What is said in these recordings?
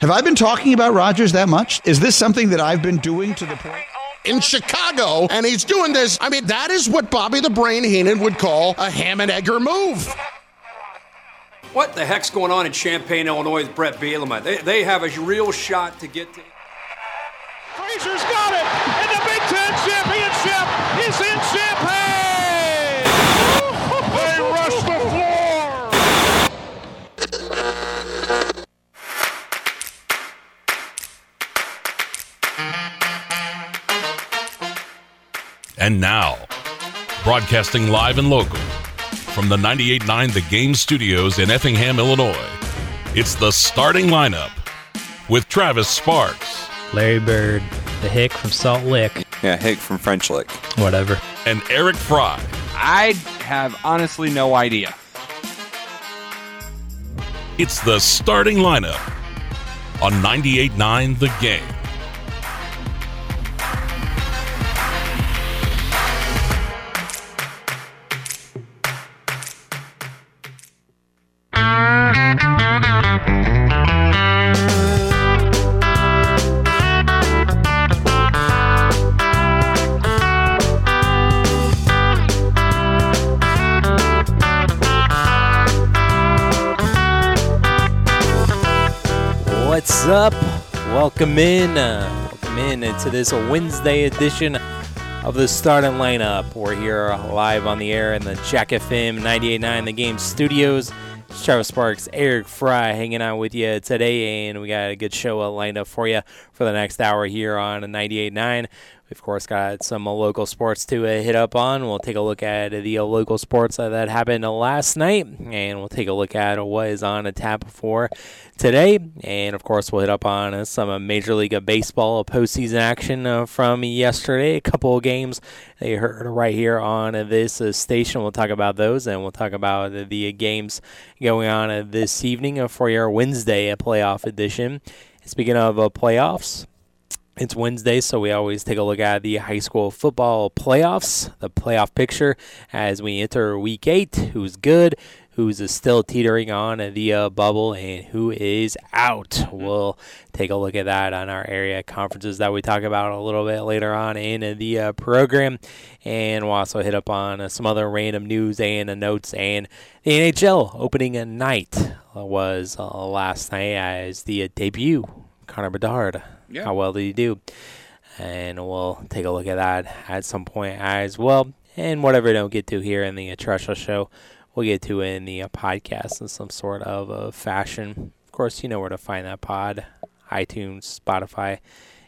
Have I been talking about Rodgers that much? Is this something that I've been doing to the point? in Chicago, and he's doing this. I mean, that is what Bobby the Brain Heenan would call a ham and egger move. What the heck's going on in Champaign, Illinois with Brett Bielema? They, they have a real shot to get to. And now, broadcasting live and local from the 98.9 The Game Studios in Effingham, Illinois, it's the starting lineup with Travis Sparks, Larry Bird, the Hick from Salt Lick, Yeah, Hick from French Lick. whatever. and Eric Fry. I have honestly no idea. It's the starting lineup on 98.9 The Game. Welcome in. Uh, welcome in to this Wednesday edition of the starting lineup. We're here live on the air in the Jack FM 98.9 The Game Studios. It's Travis Sparks, Eric Fry hanging out with you today, and we got a good show lined up for you for the next hour here on 98.9. We've, of course, got some uh, local sports to uh, hit up on. We'll take a look at the uh, local sports that happened last night, and we'll take a look at what is on a tap for today. And, of course, we'll hit up on uh, some uh, Major League Baseball postseason action uh, from yesterday. A couple of games they heard right here on this station. We'll talk about those, and we'll talk about the games going on this evening for your Wednesday playoff edition. Speaking of playoffs, it's Wednesday, so we always take a look at the high school football playoffs, the playoff picture as we enter week eight. Who's good? Who's uh, still teetering on the uh, bubble, and who is out? We'll take a look at that on our area conferences that we talk about a little bit later on in the uh, program, and we'll also hit up on uh, some other random news and uh, notes. And the NHL opening a night was uh, last night as the uh, debut Connor Bedard. Yeah. How well did he do? And we'll take a look at that at some point as well. And whatever I don't get to here in the uh, Show, we'll get to in the uh, podcast in some sort of uh, fashion. Of course, you know where to find that pod iTunes, Spotify,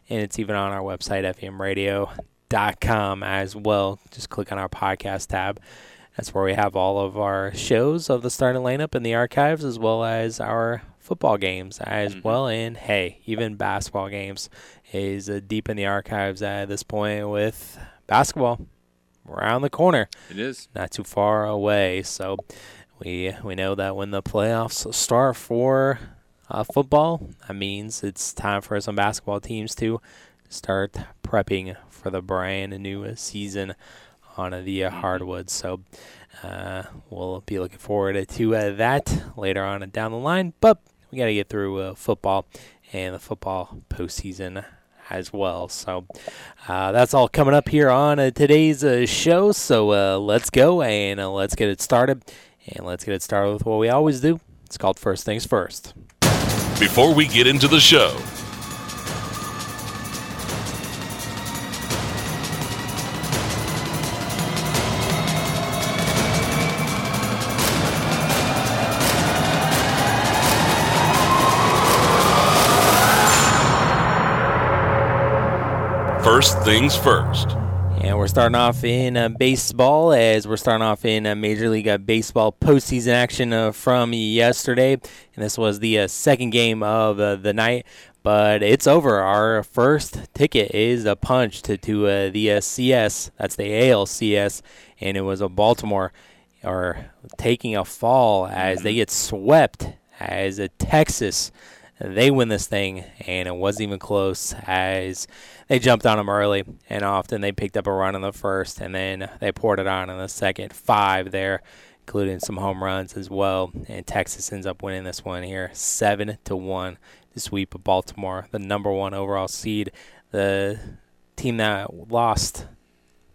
and it's even on our website, fmradio.com as well. Just click on our podcast tab. That's where we have all of our shows of the starting lineup in the archives, as well as our football games as well. And hey, even basketball games is uh, deep in the archives at this point with basketball around the corner, It is. not too far away. So we we know that when the playoffs start for uh, football, that means it's time for some basketball teams to start prepping for the brand new season on the uh, hardwood. So uh, we'll be looking forward to uh, that later on down the line. But we got to get through uh, football and the football postseason as well. So uh, that's all coming up here on uh, today's uh, show. So uh, let's go and uh, let's get it started. And let's get it started with what we always do. It's called First Things First. Before we get into the show, first things first. And we're starting off in uh, baseball as we're starting off in uh, Major League uh, Baseball postseason action uh, from yesterday. And this was the uh, second game of uh, the night, but it's over. Our first ticket is a punch to, to uh, the uh, CS. That's the ALCS. And it was a Baltimore or taking a fall as they get swept as a Texas. They win this thing, and it wasn't even close as they jumped on them early, and often they picked up a run in the first, and then they poured it on in the second. Five there, including some home runs as well. And Texas ends up winning this one here, seven to one. to sweep of Baltimore, the number one overall seed, the team that lost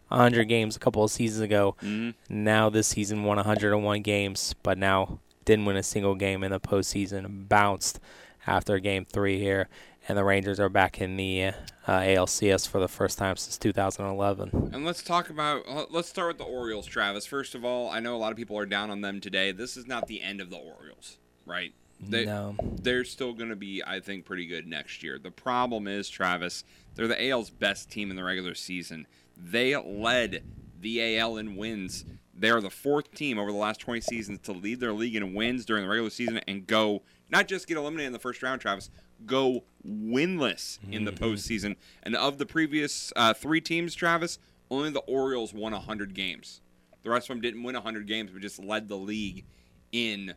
100 games a couple of seasons ago. Mm-hmm. Now this season won 101 games, but now didn't win a single game in the postseason. Bounced after game three here, and the Rangers are back in the uh, ALCS for the first time since 2011. And let's talk about. uh, Let's start with the Orioles, Travis. First of all, I know a lot of people are down on them today. This is not the end of the Orioles, right? They, No. They're still going to be, I think, pretty good next year. The problem is, Travis, they're the AL's best team in the regular season. They led the AL in wins. They are the fourth team over the last 20 seasons to lead their league in wins during the regular season and go, not just get eliminated in the first round, Travis, go winless in the mm-hmm. postseason. And of the previous uh, three teams, Travis, only the Orioles won 100 games. The rest of them didn't win 100 games, but just led the league in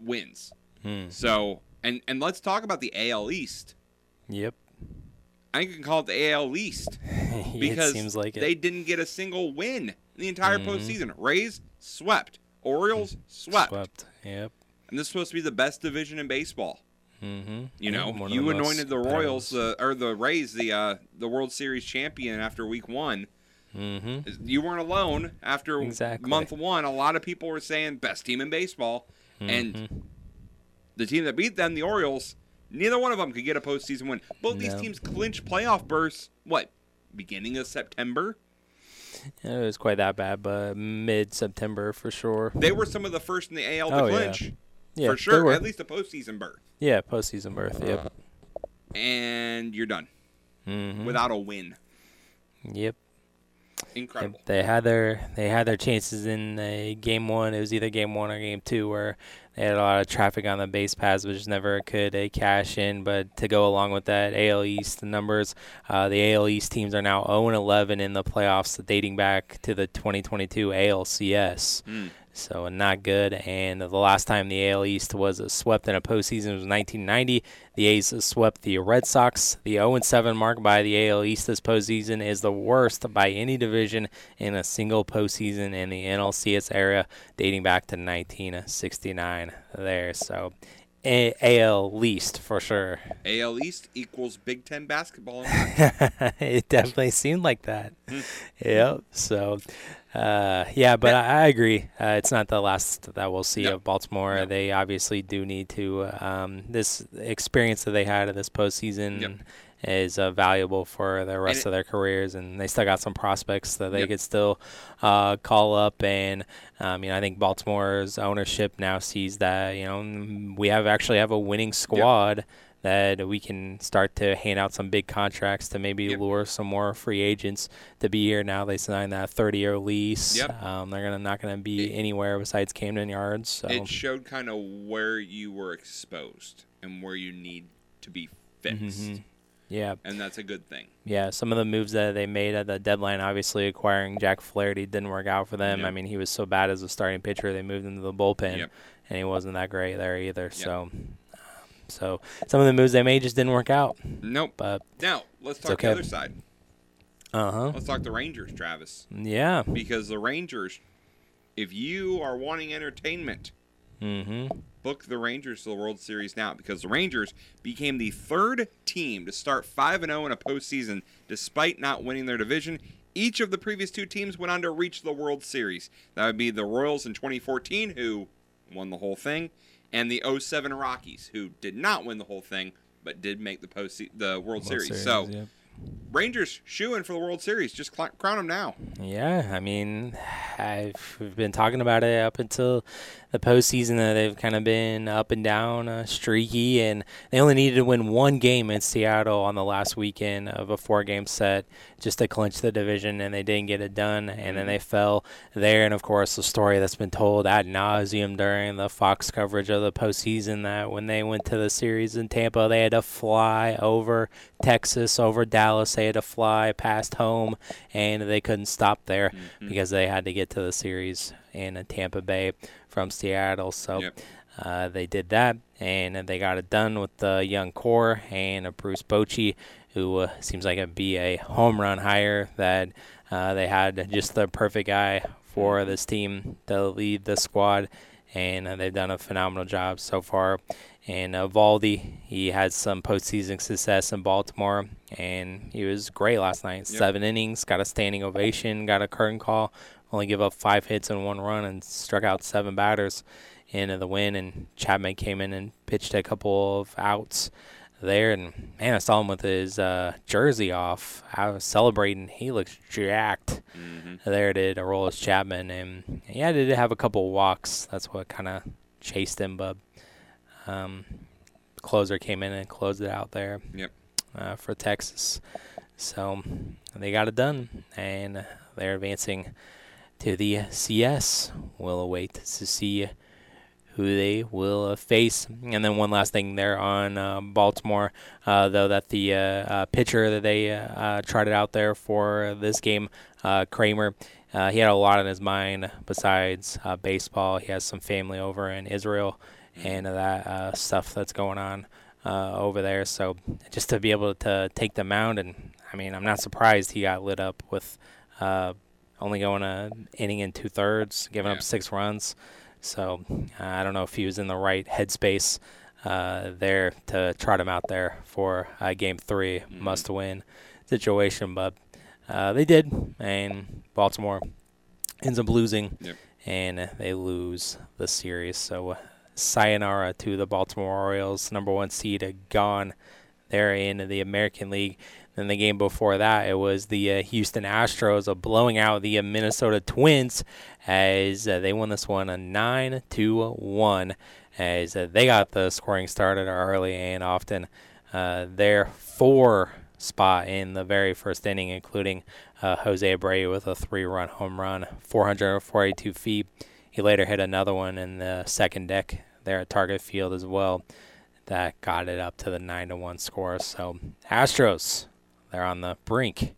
wins. Hmm. So, and and let's talk about the AL East. Yep. I think you can call it the AL East because it seems like it. they didn't get a single win in the entire mm-hmm. postseason. Rays swept, Orioles swept, Swept. Yep. and this is supposed to be the best division in baseball. Mm-hmm. You know, you anointed the Royals uh, or the Rays the uh, the World Series champion after Week One. Mm-hmm. You weren't alone. After Exactly. month one, a lot of people were saying best team in baseball, Mm-hmm. and the team that beat them, the Orioles, neither one of them could get a postseason win. Both these teams clinched playoff berths. What? Beginning of September. It was quite that bad, but mid September for sure. They were some of the first in the AL to Oh, clinch. Yeah, for sure. At least a postseason berth. Yeah, postseason berth. Yep. And you're done Mm-hmm. without a win. Yep. Incredible. Yep, They had their they had their chances in uh, game one. It was either game one or game two where they had a lot of traffic on the base paths, which never could uh, cash in. But to go along with that, AL East numbers, uh, the AL East teams are now 0 11 in the playoffs, dating back to the 2022 ALCS. So not good. And the last time the AL East was swept in a postseason was 1990. The A's swept the Red Sox. The 0-7 mark by the AL East this postseason is the worst by any division in a single postseason in the NLCS era, dating back to 1969. There, so A- AL least for sure. AL East equals Big Ten basketball. it definitely seemed like that. Hmm. yep. So, uh, yeah, but I, I agree. Uh, it's not the last that we'll see No. of Baltimore. No. They obviously do need to. Um, this experience that they had in this postseason Yep. is uh, valuable for the rest of their careers, and they still got some prospects that they Yep. could still uh, call up. And um, you know, I think Baltimore's ownership now sees that you know we have actually have a winning squad that we can start to hand out some big contracts to maybe Yep. lure some more free agents to be here. Now they signed that 30-year lease. Yep. Um, they're gonna not gonna be It- anywhere besides Camden Yards. So It showed kind of where you were exposed and where you need to be fixed. Mhm. yeah, And that's a good thing. yeah. Some of the moves that they made at the deadline, obviously acquiring Jack Flaherty didn't work out for them. Yep. I mean, he was so bad as a starting pitcher, they moved him to the bullpen, Yep. and he wasn't that great there either. So, um, so some of the moves they made just didn't work out. Nope. But Now, let's talk okay. the other side. uh huh, Let's talk the Rangers, Travis. yeah. Because the Rangers, if you are wanting entertainment, Mm-hmm. book the Rangers to the World Series now because the Rangers became the third team to start 5 and 0 in a postseason despite not winning their division. Each of the previous two teams went on to reach the World Series. That would be the Royals in 2014 who won the whole thing and the 07 Rockies who did not win the whole thing but did make the post the World, Series. So, yep. Rangers shoeing for the World Series. Just cl- crown them now. Yeah, I mean, I've we've been talking about it up until the postseason that they've kind of been up and down, uh, streaky, and they only needed to win one game in Seattle on the last weekend of a four-game set just to clinch the division, and they didn't get it done, and then they fell there. And of course, the story that's been told ad nauseum during the Fox coverage of the postseason that when they went to the series in Tampa, they had to fly over Texas, over Dallas, they had to fly past home, and they couldn't stop there because they had to get to the series in Tampa Bay from Seattle. So Yep. uh, they did that, and they got it done with the young core and Bruce Bochy, who uh, seems like it'd be a home run hire. That uh, they had just the perfect guy for this team to lead the squad. and they've done a phenomenal job so far. And uh, Valdi, he had some postseason success in Baltimore, and he was great last night. Seven innings, got a standing ovation, got a curtain call, only give up five hits and one run, and struck out seven batters in the win. And Chapman came in and pitched a couple of outs there, and man, I saw him with his uh, jersey off. I was celebrating. He looks jacked. There did Aroldis Chapman, and yeah, he did have a couple walks. That's what kind of chased him, but um, closer came in and closed it out there Yep. uh, for Texas. So they got it done, and they're advancing to the CS. We'll await to see who they will face. And then one last thing there on uh, Baltimore, uh, though, that the uh, uh, pitcher that they uh, uh, trotted out there for this game, uh, Kremer, uh, he had a lot on his mind besides uh, baseball. He has some family over in Israel and that uh, stuff that's going on uh, over there. So just to be able to take the mound, and I mean, I'm not surprised he got lit up with uh, only going a inning and two thirds, giving Yeah. up six runs. So I don't know if he was in the right headspace uh, there to trot him out there for uh, game 3 must win situation, but uh, they did, and Baltimore ends up losing, Yep. and they lose the series. So sayonara to the Baltimore Orioles, number one seed, uh, gone there in the American League. Then the game before that, it was the uh, Houston Astros uh, blowing out the uh, Minnesota Twins as uh, they won this one a nine to one. As uh, they got the scoring started early and often, uh, their four spot in the very first inning, including uh, Jose Abreu with a three-run home run, 442 feet. He later hit another one in the second deck there at Target Field as well. That got it up to the nine to one score. So Astros, they're on the brink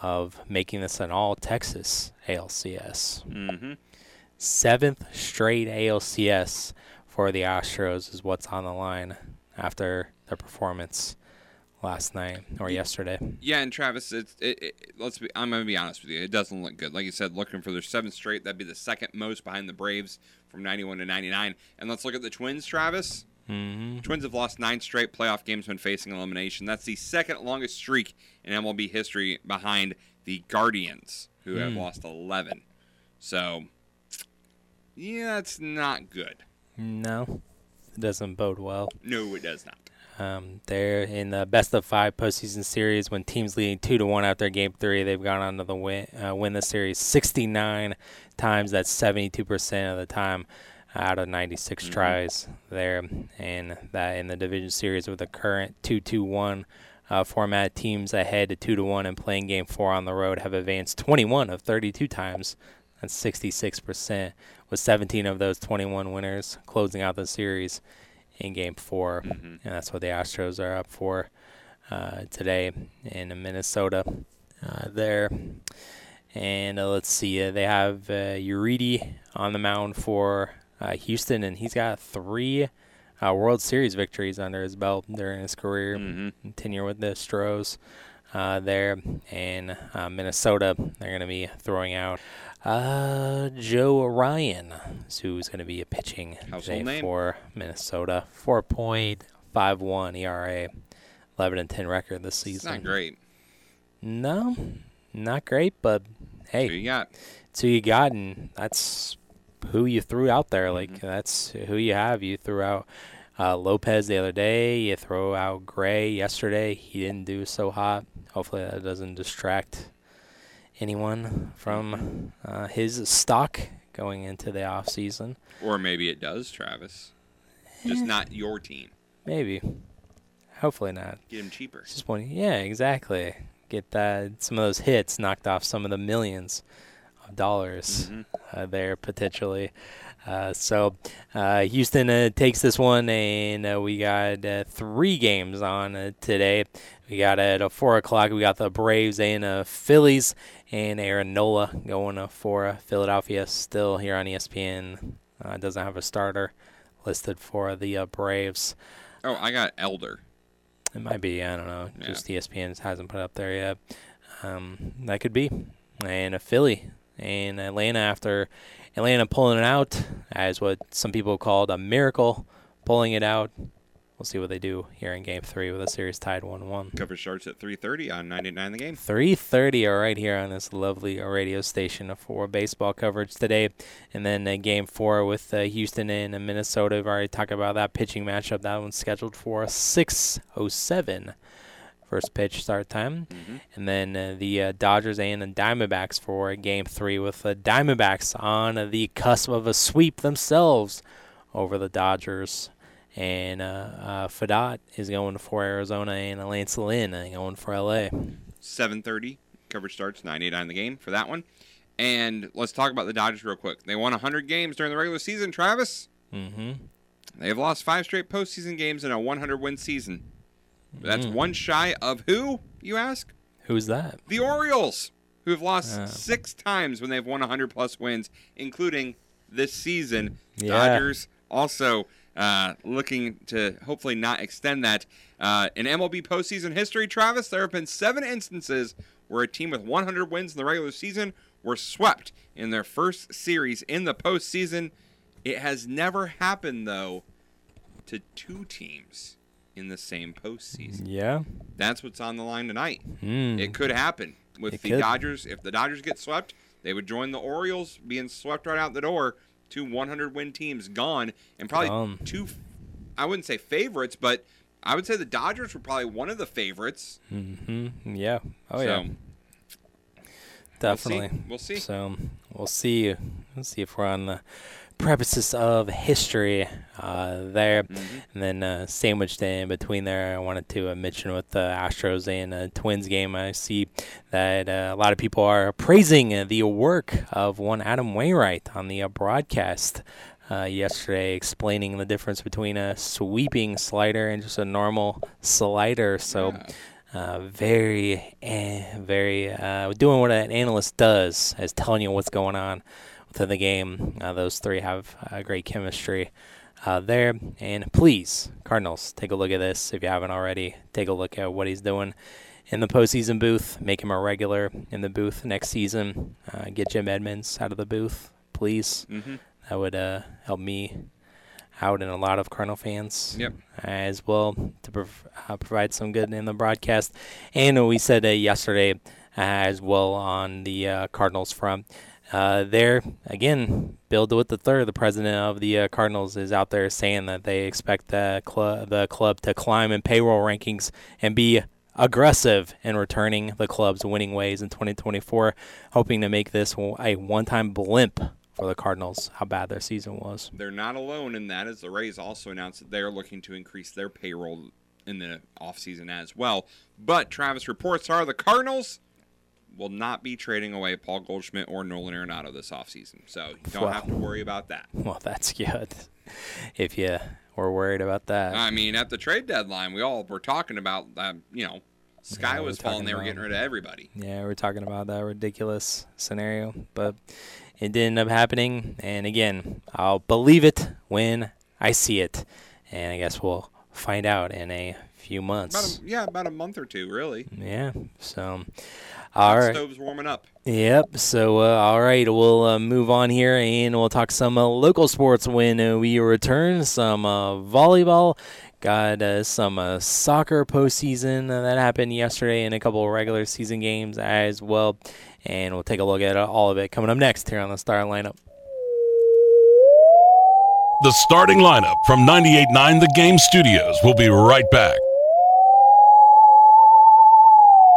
of making this an all Texas ALCS. Mm-hmm. Seventh straight ALCS for the Astros is what's on the line after their performance last night or yesterday. Yeah, and Travis, it's it, it, let's be. I'm gonna be honest with you. It doesn't look good. Like you said, looking for their seventh straight. That'd be the second most behind the Braves from 91 to 99. And let's look at the Twins, Travis. Mm-hmm. Twins have lost nine straight playoff games when facing elimination. That's the second longest streak in MLB history behind the Guardians, who have Hmm. lost 11. So, yeah, that's not good. No, it doesn't bode well. No, it does not. Um, they're in the best of five postseason series when teams leading two to one after game three. They've gone on to the win, uh, win the series 69 times. That's 72 percent of the time out of 96 tries there, and that in the division series with the current 2-2-1 uh, format, teams ahead to two to one and playing game four on the road have advanced 21 of 32 times. That's 66 percent, with 17 of those 21 winners closing out the series in game 4 and that's what the Astros are up for uh, today in Minnesota. Uh, there, and uh, let's see, uh, they have uh, Urquidy on the mound for uh, Houston, and he's got three uh, World Series victories under his belt during his career. Tenure with the Stros uh, there, and uh, Minnesota, they're going to be throwing out. Uh, Joe Ryan, who's going to be a pitching today for Minnesota. 4.51 ERA, 11 and 10 record this It's season. not great. No, not great, but hey, Who you got? it's who you got, and that's who you threw out there. Like Mm-hmm. that's who you have. You threw out uh, Lopez the other day. You throw out Gray yesterday. He didn't do so hot. Hopefully that doesn't distract anyone from uh, his stock going into the off season. Or maybe it does, Travis. Just not your team. Maybe. Hopefully not. Get him cheaper. Just one. Yeah, exactly. Get that some of those hits knocked off some of the millions of dollars uh, there potentially. Uh, so uh, Houston uh, takes this one, and uh, we got uh, three games on uh, today. We got at four o'clock. We got the Braves and uh, Phillies, and Aaron Nola going for uh, Philadelphia. Still here on ESPN. Uh, doesn't have a starter listed for the uh, Braves. Oh, I got Elder. It might be. I don't know. Yeah. Just ESPN hasn't put up there yet. Um, that could be. And a Philly and Atlanta after Atlanta pulling it out as what some people called a miracle, pulling it out. We'll see what they do here in Game Three with a series tied one-one. Coverage starts at 3:30 on 99 The Game. 3:30 are right here on this lovely radio station for baseball coverage today, and then uh, Game Four with uh, Houston and uh, Minnesota. We've already talked about that pitching matchup. That one's scheduled for 6:07 first pitch start time, Mm-hmm. and then uh, the uh, Dodgers and the Diamondbacks for Game Three with the Diamondbacks on the cusp of a sweep themselves over the Dodgers. And uh, uh, Pfaadt is going for Arizona, and Lance Lynn going for LA. 7:30 coverage starts 98.9 The Game for that one. And let's talk about the Dodgers real quick. They won 100 games during the regular season. Travis. Mm-hmm. They have lost five straight postseason games in a 100 win season. That's Mm. one shy of who, you ask? Who's that? The Orioles, who have lost Oh. six times when they've won 100 plus wins, including this season. Yeah. Dodgers also uh, looking to hopefully not extend that. Uh, in MLB postseason history, Travis, there have been seven instances where a team with 100 wins in the regular season were swept in their first series in the postseason. It has never happened, though, to two teams in the same postseason. Yeah. That's what's on the line tonight. Mm. It could happen with It the could. Dodgers. If the Dodgers get swept, they would join the Orioles, being swept right out the door. Two 100 win teams gone, and probably Gone. two. I wouldn't say favorites, but I would say the Dodgers were probably one of the favorites. Mm-hmm. Yeah. Oh So, yeah. Definitely. We'll see. So we'll see. We'll see if we're on the premises of history uh, there, Mm-hmm. and then uh, sandwiched in between there. I wanted to uh, mention with the Astros and uh, Twins game. I see that uh, a lot of people are praising uh, the work of one Adam Wainwright on the uh, broadcast. Uh, yesterday, explaining the difference between a sweeping slider and just a normal slider. So, uh, very, eh, very uh, doing what an analyst does, is telling you what's going on within the game. Uh, those three have uh, great chemistry uh, there. And please, Cardinals, take a look at this if you haven't already. Take a look at what he's doing in the postseason booth. Make him a regular in the booth next season. Uh, get Jim Edmonds out of the booth, please. Mhm. That would uh, help me out and a lot of Cardinal fans Yep. as well to prov- uh, provide some good in the broadcast. And we said uh, yesterday uh, as well on the uh, Cardinals front. Uh, there again, Bill DeWitt III, the president of the uh, Cardinals, is out there saying that they expect the club the club to climb in payroll rankings and be aggressive in returning the club's winning ways in 2024, hoping to make this a one-time blimp for the Cardinals. How bad their season was. They're not alone in that, as the Rays also announced that they are looking to increase their payroll in the offseason as well. But Travis reports are the Cardinals will not be trading away Paul Goldschmidt or Nolan Arenado this offseason. So you don't Wow. have to worry about that. Well, that's good. If you were worried about that. I mean, at the trade deadline, we all were talking about that. You know, sky Yeah, was falling. They were getting rid of everybody. Yeah, we're talking about that ridiculous scenario, but it didn't end up happening. And again, I'll believe it when I see it, and I guess we'll find out in a few About months. a, yeah, about a month or two, really. Yeah. So, all Hot right. Stove's warming up. Yep. So, uh, all right, we'll uh, move on here and we'll talk some uh, local sports when uh, we return. Some uh, volleyball. Got uh, some uh, soccer postseason uh, that happened yesterday and a couple of regular season games as well. And we'll take a look at uh, all of it coming up next here on the Star Lineup. The starting lineup from 98.9 The Game Studios will be right back.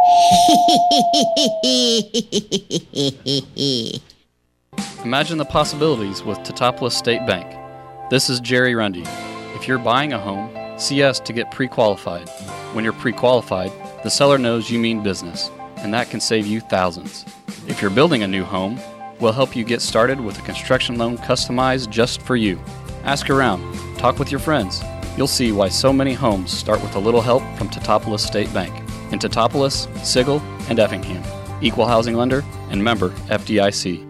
Imagine the possibilities with Teutopolis State Bank. This is Jerry Rundy. If you're buying a home, see us to get pre qualified. When you're pre qualified, the seller knows you mean business, and that can save you thousands. If you're building a new home, we'll help you get started with a construction loan customized just for you. Ask around, talk with your friends. You'll see why so many homes start with a little help from Teutopolis State Bank. In Teutopolis, Sigel, and Effingham. Equal housing lender and member FDIC.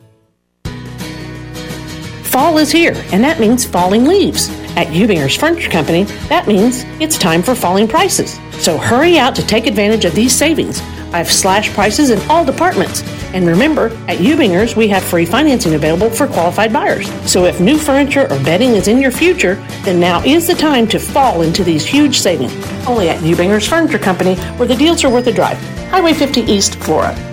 Fall is here, and that means falling leaves. At Ubinger's Furniture Company, that means it's time for falling prices. So hurry out to take advantage of these savings. I've slashed prices in all departments. And remember, at Ubinger's, we have free financing available for qualified buyers. So if new furniture or bedding is in your future, then now is the time to fall into these huge savings. Only at Ubinger's Furniture Company, where the deals are worth a drive. Highway 50 East, Flora.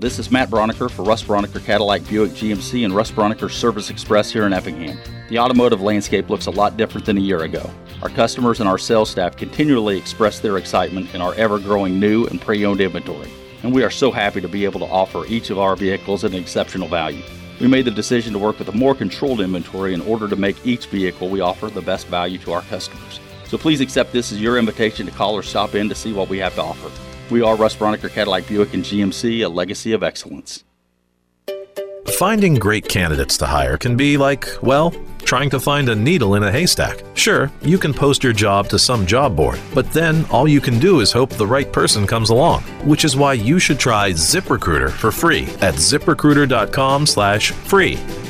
This is Matt Broniker for Russ Broniker Cadillac Buick GMC and Russ Broniker Service Express here in Effingham. The automotive landscape looks a lot different than a year ago. Our customers and our sales staff continually express their excitement in our ever growing new and pre owned inventory, and we are so happy to be able to offer each of our vehicles at an exceptional value. We made the decision to work with a more controlled inventory in order to make each vehicle we offer the best value to our customers. So please accept this as your invitation to call or stop in to see what we have to offer. We are Russ Broniker Cadillac Buick and GMC, a legacy of excellence. Finding great candidates to hire can be like, well, trying to find a needle in a haystack. Sure, you can post your job to some job board, but then all you can do is hope the right person comes along, which is why you should try ZipRecruiter for free at ziprecruiter.com/free.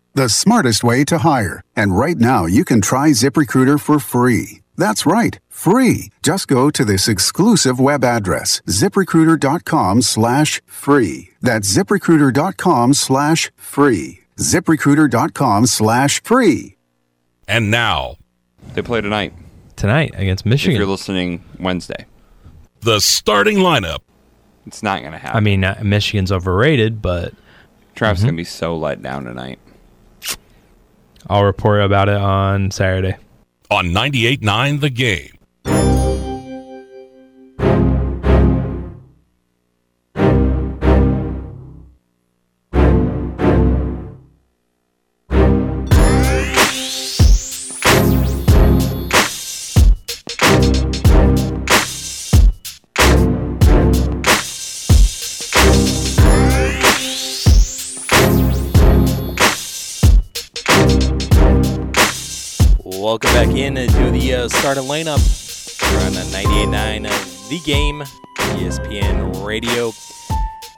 the smartest way to hire. And right now, you can try ZipRecruiter for free. That's right, free. Just go to this exclusive web address, ziprecruiter.com slash free. That's ziprecruiter.com slash free. ziprecruiter.com slash free. And now, They play tonight. Tonight against Michigan. If you're listening Wednesday, the starting lineup. it's not going to happen. I mean, uh, Michigan's overrated, but Travis Mhm. going to be so let down tonight. I'll report about it on Saturday. On 98.9 The Game. Starting lineup. We're on the 98.9 uh, The Game, ESPN Radio.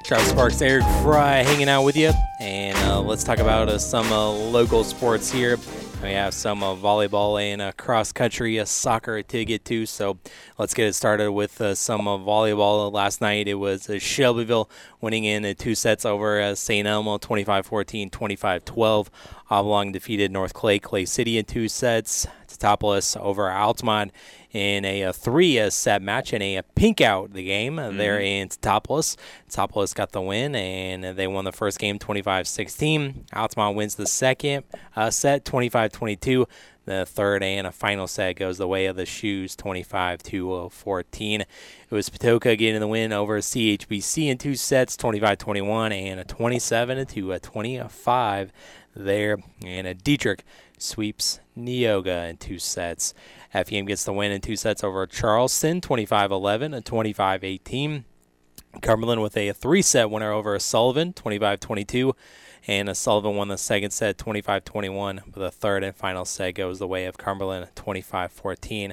Travis Sparks, Eric Fry hanging out with you. And uh, let's talk about uh, some uh, local sports here. We have some uh, volleyball and uh, cross country soccer to get to. So let's get it started with uh, some volleyball. Last night it was Shelbyville winning in two sets over St. Elmo 25 14, 25 12. Oblong defeated North Clay, Clay City in two sets. Teutopolis over Altamont in a, a three set match and a, a pink out the game uh, there in Teutopolis. Teutopolis got the win and they won the first game 25 16. Altamont wins the second uh, set 25 22. The third and a final set goes the way of the Shoes 25 to 14. It was Patoka getting the win over CHBC in two sets 25 21 and a 27 to 25 there. And a Dietrich sweeps Neoga in two sets. FEM gets the win in two sets over Charleston 25 11 and 25 18. Cumberland with a three set winner over Sullivan 25 22. And Sullivan won the second set 25 21. But the third and final set goes the way of Cumberland 25 14.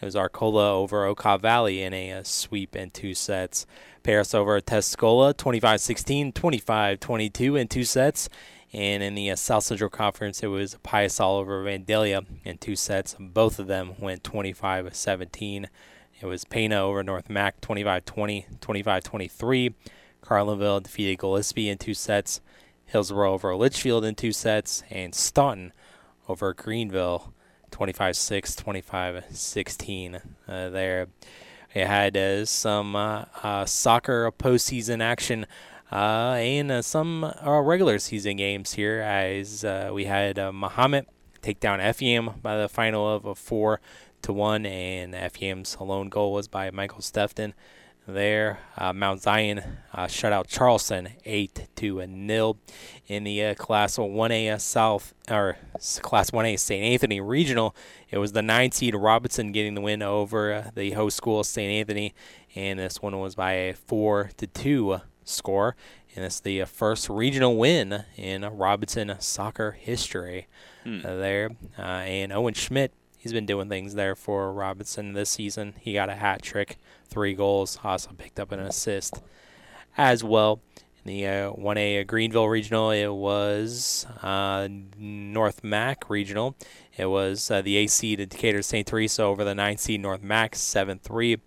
It was Arcola over Okaw Valley in a, sweep in two sets. Paris over Tuscola 25 16, 25 22 in two sets. And in the uh, South Central Conference, it was Piasol over Vandalia in two sets. Both of them went 25 17. It was Pana over North Mac 25 20, 25 23. Carlinville defeated Gillespie in two sets. Hillsboro over Litchfield in two sets. And Staunton over Greenville, 25-6, 25-16 uh, there. It had uh, some uh, uh, soccer postseason action uh, and uh, some uh, regular season games here as uh, we had uh, Mahomet take down FEM by the final of a four to one, and FEM's lone goal was by Michael Stefton. There, uh, Mount Zion shut out Charleston eight to a nil in the Class 1A South or Class 1A St. Anthony Regional. It was the nine seed Robinson getting the win over the host school St. Anthony, and this one was by a four to two score, and it's the uh, first regional win in Robinson soccer history. Hmm. Uh, there, uh, and Owen Schmidt, he's been doing things there for Robinson this season. He got a hat trick, three goals, also picked up an assist as well. In the uh, 1A Greenville Regional, it was uh, North Mac Regional. It was uh, the 8 seed Decatur St. Teresa over the 9 seed North Mac, 7 3.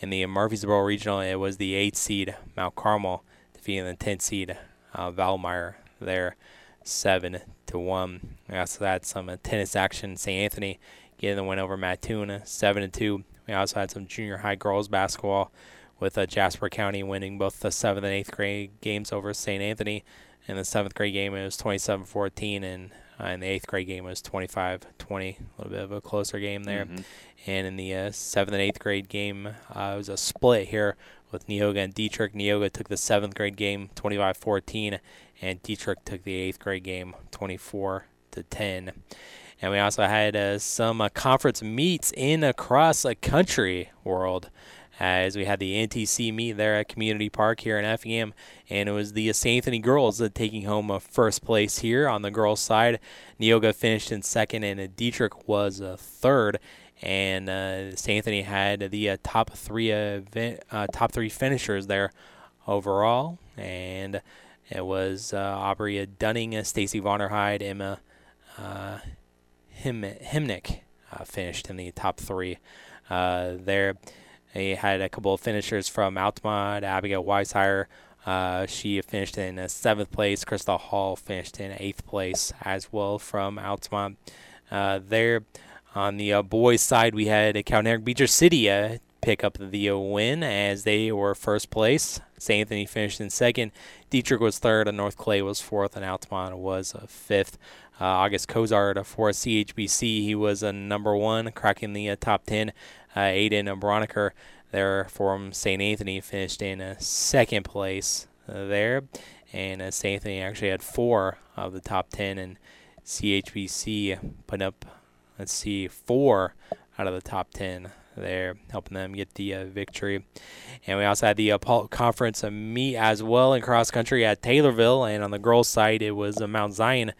In the Murphysboro Regional, it was the 8 seed Mount Carmel defeating the 10 seed uh, there, 7 to 1. We also had some uh, tennis action. St. Anthony getting the win over Mattoon, 7 to 2. We also had some junior high girls basketball with uh, Jasper County winning both the 7th and 8th grade games over St. Anthony. In the 7th grade game, it was 27 14, and uh, in the 8th grade game, it was 25 20. A little bit of a closer game there. Mhm. And in the uh, 7th and 8th grade game, uh, it was a split here with Neoga and Dietrich. Neoga took the 7th grade game 25 14, and Dietrich took the 8th grade game 24 to 10. And we also had uh, some uh, conference meets in across the country world as we had the NTC meet there at Community Park here in Effingham, and it was the St. Anthony girls uh, taking home a first place here on the girls' side. Neoga finished in second, and Dietrich was uh, third. And uh, St. Anthony had the uh, top three event, uh, top three finishers there overall, and it was uh, Aubrey Dunning, Stacy Vonderheide, Emma uh, Him- Himnick uh, finished in the top three there. They had a couple of finishers from Altamont, Abigail Weishire. Uh, she finished in uh, seventh place. Crystal Hall finished in eighth place as well from Altamont. Uh, there on the uh, boys' side, we had Cowden-Herrick Beecher City uh, pick up the uh, win as they were first place. St. Anthony finished in second. Dietrich was third, and North Clay was fourth, and Altamont was uh, fifth. Uh, August Cozart for CHBC, he was a number one, cracking the uh, top 10. Uh, Aiden and Broniker there from St. Anthony finished in uh, second place uh, there. And St. Anthony actually had four of the top 10, and CHBC put up, let's see, four out of the top 10 there, helping them get the uh, victory. And we also had the uh, conference meet as well in cross country at Taylorville. And on the girls' side, it was uh, Mount Zion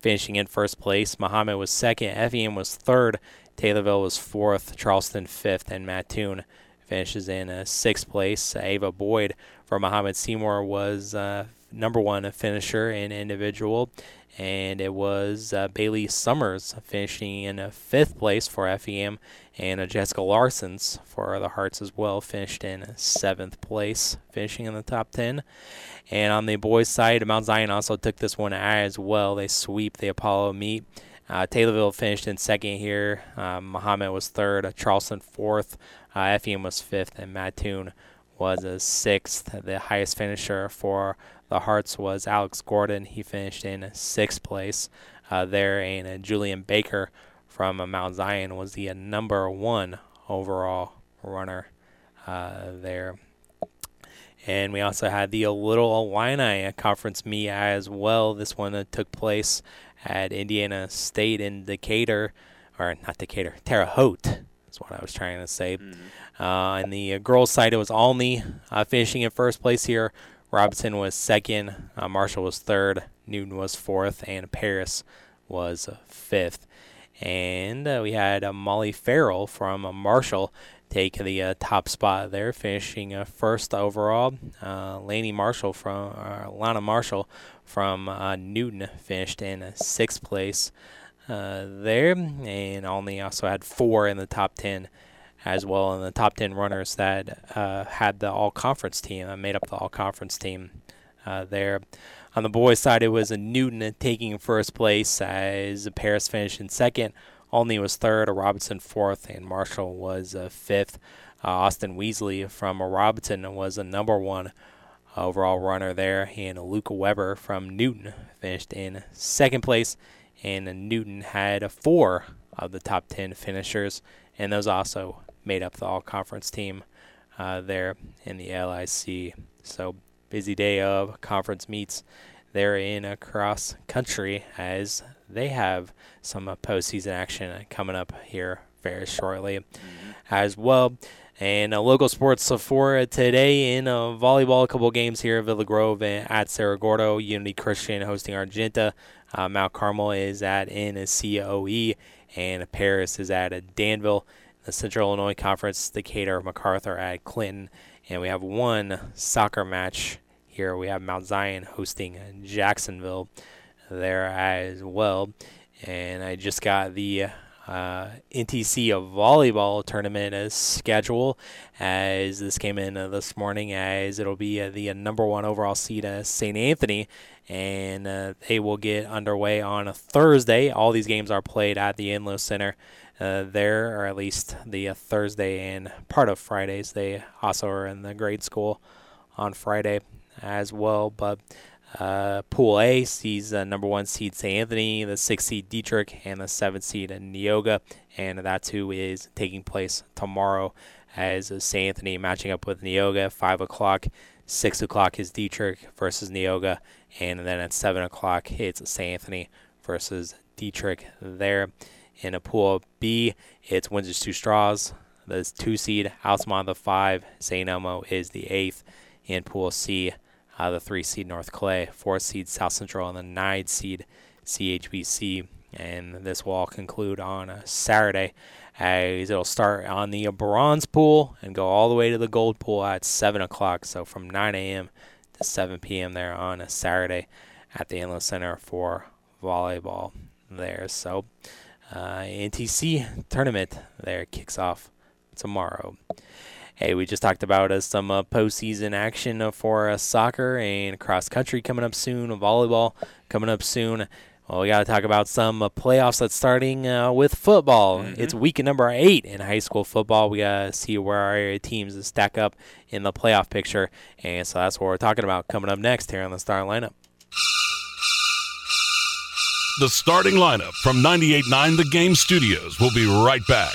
finishing in first place. Mahomet was second. FEM was third. Taylorville was fourth. Charleston fifth. And Mattoon finishes in uh, sixth place. Ava Boyd for Mahomet Seymour was uh, number one finisher in individual. And it was uh, Bailey Summers finishing in uh, fifth place for FEM. And uh, Jessica Larson's for the Hearts as well finished in seventh place, finishing in the top 10. And on the boys' side, Mount Zion also took this one as well. They sweep the Apollo meet. Uh, Taylorville finished in second here. Uh, Mahomet was third. Uh, Charleston fourth. Uh, FEM was fifth, and Mattoon was a sixth. The highest finisher for the Hearts was Alex Gordon. He finished in sixth place uh, there, and uh, Julian Baker from uh, Mount Zion was the uh, number one overall runner there. And we also had the Little Illini Conference meet as well. This one took place at Indiana State in Decatur, or not Decatur, Terre Haute is what I was trying to say. Uh, on the uh, girls' side, it was Olney uh, finishing in first place here. Robinson was second. Uh, Marshall was third. Newton was fourth, and Paris was fifth. And uh, we had uh, Molly Farrell from uh, Marshall take the uh, top spot there, finishing uh, first overall. Uh, Laney Marshall from uh, Lana Marshall from uh, Newton finished in uh, sixth place uh, there, and Olney also had four in the top ten as well in the top 10 runners that uh, had the all conference team, uh, made up the all conference team uh, there. On the boys' side, it was a Newton taking first place as Paris finished in second. Olney was third, Robinson fourth, and Marshall was fifth. Austin Weasley from Robinson was a number one overall runner there, and Luca Weber from Newton finished in second place. And Newton had four of the top 10 finishers, and those also made up the all conference team uh, there in the LIC. So, busy day of conference meets there in across country as they have some postseason action coming up here very shortly mm-hmm. as well. And uh, local sports for today in uh, volleyball, a couple games here at Villa Grove at Cerro Gordo, Unity Christian hosting Argenta. Uh, Mount Carmel is at NCOE, and Paris is at Danville. The Central Illinois Conference, Decatur, MacArthur at Clinton. And we have one soccer match here. We have Mount Zion hosting Jacksonville there as well. And I just got the uh, NTC volleyball tournament as schedule as this came in uh, this morning as it'll be uh, the uh, number one overall seed uh, St. Anthony and uh, they will get underway on a Thursday. All these games are played at the Enlow Center there, or at least the Thursday and part of Fridays. They also are in the grade school on Friday as well, but uh, Pool A sees uh, number one seed St. Anthony, the six seed Dietrich, and the seven seed Neoga, and that's who is taking place tomorrow as St. Anthony matching up with Neoga at five o'clock. Six o'clock is Dietrich versus Neoga, and then at seven o'clock it's St. Anthony versus Dietrich. There in a Pool B, it's Windsor Stew-Stras, the two seed Altamont the five, St. Elmo is the eighth. In Pool C, uh, the three seed North Clay, four seed South Central, and the nine seed CHBC. And this will all conclude on a Saturday as it'll start on the bronze pool and go all the way to the gold pool at 7 o'clock. So from 9 a.m. to 7 p.m. there on a Saturday at the Inland Center for volleyball there. So uh, NTC tournament there kicks off tomorrow. Hey, we just talked about uh, some uh, postseason action uh, for uh, soccer and cross country coming up soon, volleyball coming up soon. Well, we got to talk about some uh, playoffs that's starting uh, with football. Mm-hmm. It's week number eight in high school football. We got to see where our teams stack up in the playoff picture. And so that's what we're talking about coming up next here on the starting lineup. The starting lineup from 98.9 The Game Studios will be right back.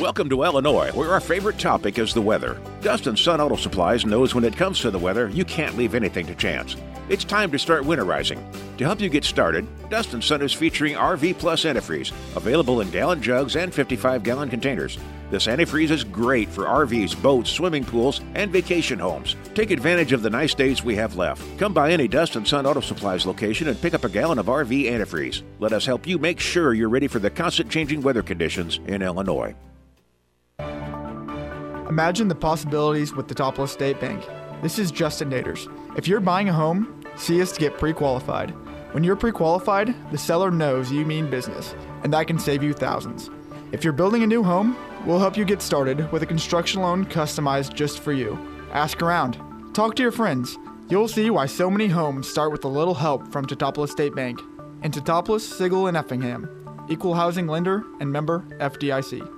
Welcome to Illinois, where our favorite topic is the weather. Dust & Son Auto Supplies knows when it comes to the weather, you can't leave anything to chance. It's time to start winterizing. To help you get started, Dust & Son is featuring RV Plus antifreeze, available in gallon jugs and 55 gallon containers. This antifreeze is great for RVs, boats, swimming pools, and vacation homes. Take advantage of the nice days we have left. Come by any Dust & Son Auto Supplies location and pick up a gallon of RV antifreeze. Let us help you make sure you're ready for the constant changing weather conditions in Illinois. Imagine the possibilities with the Teutopolis State Bank. This is Justin Naders. If you're buying a home, see us to get pre qualified. When you're pre qualified, the seller knows you mean business, and that can save you thousands. If you're building a new home, we'll help you get started with a construction loan customized just for you. Ask around, talk to your friends. You'll see why so many homes start with a little help from Teutopolis State Bank. In Teutopolis, Sigel, and Effingham. Equal housing lender and member FDIC.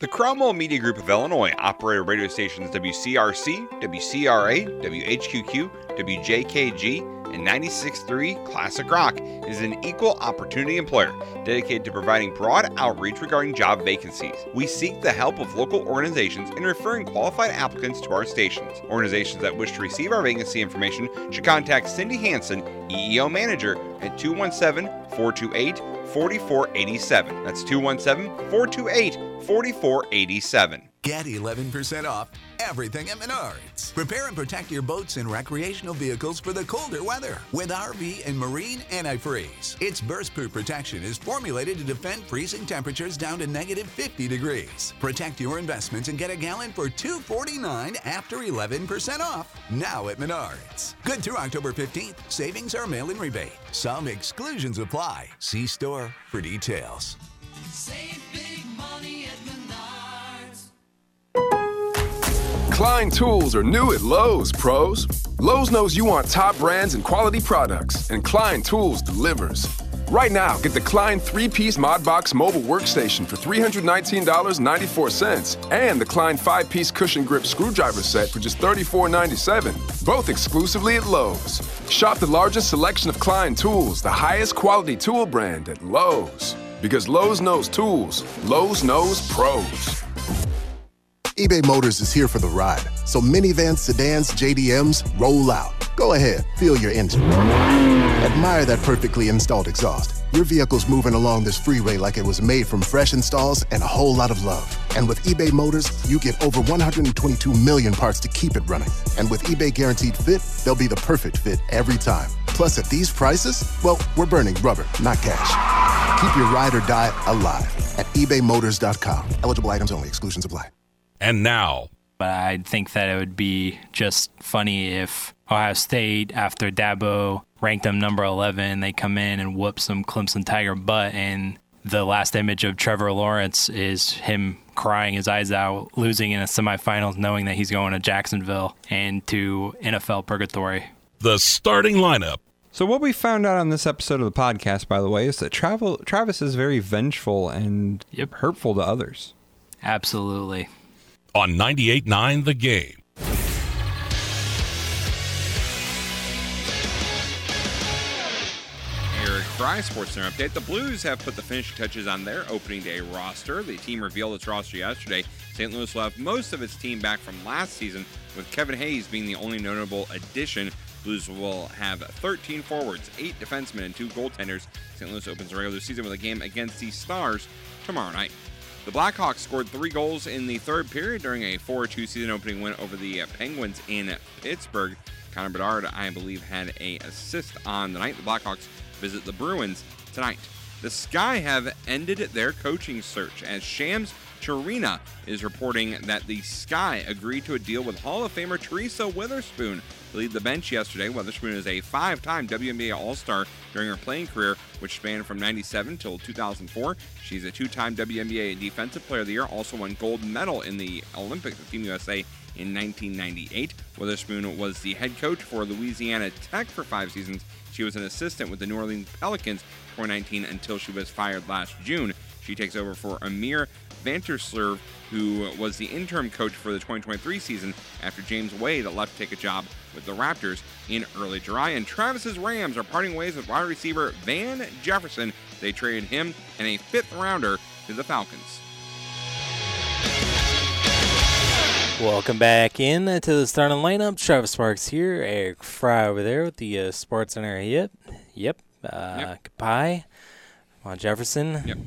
The Cromwell Media Group of Illinois operated radio stations WCRC, WCRA, WHQQ, WJKG, and 96.3 Classic Rock is an equal opportunity employer dedicated to providing broad outreach regarding job vacancies. We seek the help of local organizations in referring qualified applicants to our stations. Organizations that wish to receive our vacancy information should contact Cindy Hanson, EEO Manager, at 217 428 4487. That's 217 428 4487. Get 11% off everything at Menards. Prepare and protect your boats and recreational vehicles for the colder weather with RV and marine antifreeze. Its burst-proof protection is formulated to defend freezing temperatures down to negative 50 degrees. Protect your investments and get a gallon for $2.49 after 11% off. Now at Menards. Good through October 15th. Savings are mail-in rebate. Some exclusions apply. See store for details. Save big money at Klein tools are new at Lowe's, pros. Lowe's knows you want top brands and quality products, and Klein Tools delivers. Right now, get the Klein three piece Modbox mobile workstation for $319.94 and the Klein five piece cushion grip screwdriver set for just $34.97, both exclusively at Lowe's. Shop the largest selection of Klein tools, the highest quality tool brand at Lowe's. Because Lowe's knows tools, Lowe's knows pros. eBay Motors is here for the ride. So minivans, sedans, JDMs, roll out. Go ahead, feel your engine. Admire that perfectly installed exhaust. Your vehicle's moving along this freeway like it was made from fresh installs and a whole lot of love. And with eBay Motors, you get over 122 million parts to keep it running. And with eBay Guaranteed Fit, they'll be the perfect fit every time. Plus, at these prices, well, we're burning rubber, not cash. Keep your ride or die alive at ebaymotors.com. Eligible items only, exclusions apply. And now, But I think that it would be just funny if Ohio State, after Dabo ranked them number 11, they come in and whoop some Clemson Tiger butt. And the last image of Trevor Lawrence is him crying his eyes out, losing in a semifinals, knowing that he's going to Jacksonville and to NFL purgatory. the starting lineup. So what we found out on this episode of the podcast, by the way, is that Travel, Travis is very vengeful and hurtful to others. Absolutely. On 98.9 The Game. Eric Fry, Sports Center update. The Blues have put the finishing touches on their opening day roster. The team revealed its roster yesterday. St. Louis have most of its team back from last season, with Kevin Hayes being the only notable addition. Blues will have 13 forwards, 8 defensemen, and 2 goaltenders. St. Louis opens the regular season with a game against the Stars tomorrow night. The Blackhawks scored three goals in the third period during a 4 2 season opening win over the Penguins in Pittsburgh. Connor Bedard, I believe, had a assist on the night. The Blackhawks visit the Bruins tonight. The Sky have ended their coaching search as Shams Charania is reporting that the Sky agreed to a deal with Hall of Famer Teresa Weatherspoon lead the bench yesterday. Weatherspoon is a five time WNBA All Star during her playing career, which spanned from 97 till 2004. She's a two time WNBA Defensive Player of the Year, also won gold medal in the Olympics with Team USA in 1998. Weatherspoon was the head coach for Louisiana Tech for five seasons. She was an assistant with the New Orleans Pelicans 2019 until she was fired last June. She takes over for Emre Vatansever, who was the interim coach for the 2023 season after James Wade left to take a job with the Raptors in early July. And Travis's Rams are parting ways with wide receiver Van Jefferson. They traded him and a fifth rounder to the Falcons. Welcome back in to the starting lineup. Travis Sparks here. Eric Fry over there with the uh, Sports Center. Yep. Yep. Uh, Yep. Goodbye. Juan Jefferson. Yep.